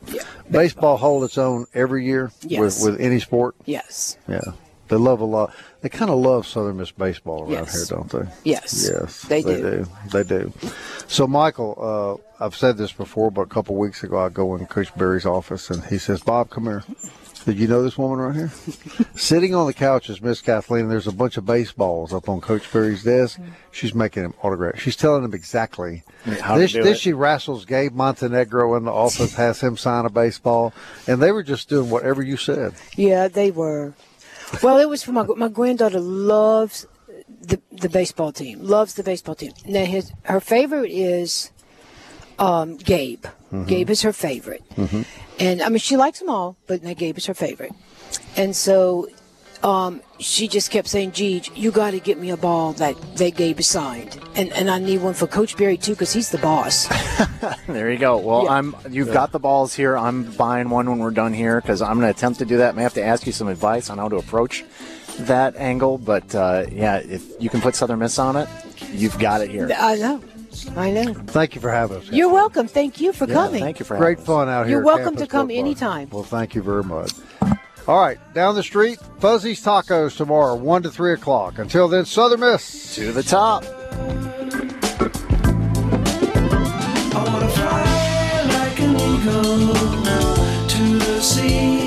[SPEAKER 2] baseball. hold its own every year
[SPEAKER 8] Yes.
[SPEAKER 2] with, with any sport.
[SPEAKER 8] Yes.
[SPEAKER 2] Yeah. They love a lot. They kind of love Southern Miss baseball around
[SPEAKER 8] Yes.
[SPEAKER 2] here, don't they?
[SPEAKER 8] Yes.
[SPEAKER 2] Yes.
[SPEAKER 8] They
[SPEAKER 2] They
[SPEAKER 8] do.
[SPEAKER 2] do. They do. So, Michael, uh, I've said this before, but a couple of weeks ago, I go in Coach Berry's office and he says, Bob, come here. Did you know this woman right here? Sitting on the couch is Miss Kathleen. and There's a bunch of baseballs up on Coach Berry's desk. She's making him autograph. She's telling him exactly.
[SPEAKER 3] How to
[SPEAKER 2] this
[SPEAKER 3] do
[SPEAKER 2] this
[SPEAKER 3] it.
[SPEAKER 2] she wrestles Gabe Montenegro in the office, has him sign a baseball, and they were just doing whatever you said.
[SPEAKER 8] Yeah, they were. Well, it was for my my granddaughter loves the the baseball team. Loves the baseball team. Now his her favorite is um, Gabe.
[SPEAKER 2] Mhm.
[SPEAKER 8] Gabe is her favorite.
[SPEAKER 2] Mm-hmm.
[SPEAKER 8] And I mean, she likes them all, but now Gabe is her favorite. And so um, she just kept saying, Gee, you got to get me a ball that, that Gabe is signed. And, and I need one for Coach Berry, too, because he's the boss.
[SPEAKER 3] There you go. Well,
[SPEAKER 8] Yeah.
[SPEAKER 3] I'm. You've got the balls here. I'm buying one when we're done here because I'm going to attempt to do that. I May have to ask you some advice on how to approach that angle, but uh, yeah, if you can put Southern Miss on it, you've got it here.
[SPEAKER 8] I know. I know.
[SPEAKER 2] Thank you for having us.
[SPEAKER 8] You're welcome. Thank you for
[SPEAKER 2] Yeah,
[SPEAKER 8] coming.
[SPEAKER 3] thank you for
[SPEAKER 2] Great fun out here.
[SPEAKER 8] You're welcome to come
[SPEAKER 2] Book
[SPEAKER 8] anytime.
[SPEAKER 2] Well, thank you very much. All right, down the street, Fuzzy's Tacos tomorrow, 1 to 3 o'clock. Until then, Southern Miss.
[SPEAKER 3] To the top.
[SPEAKER 8] I wanna fly like an eagle to the sea.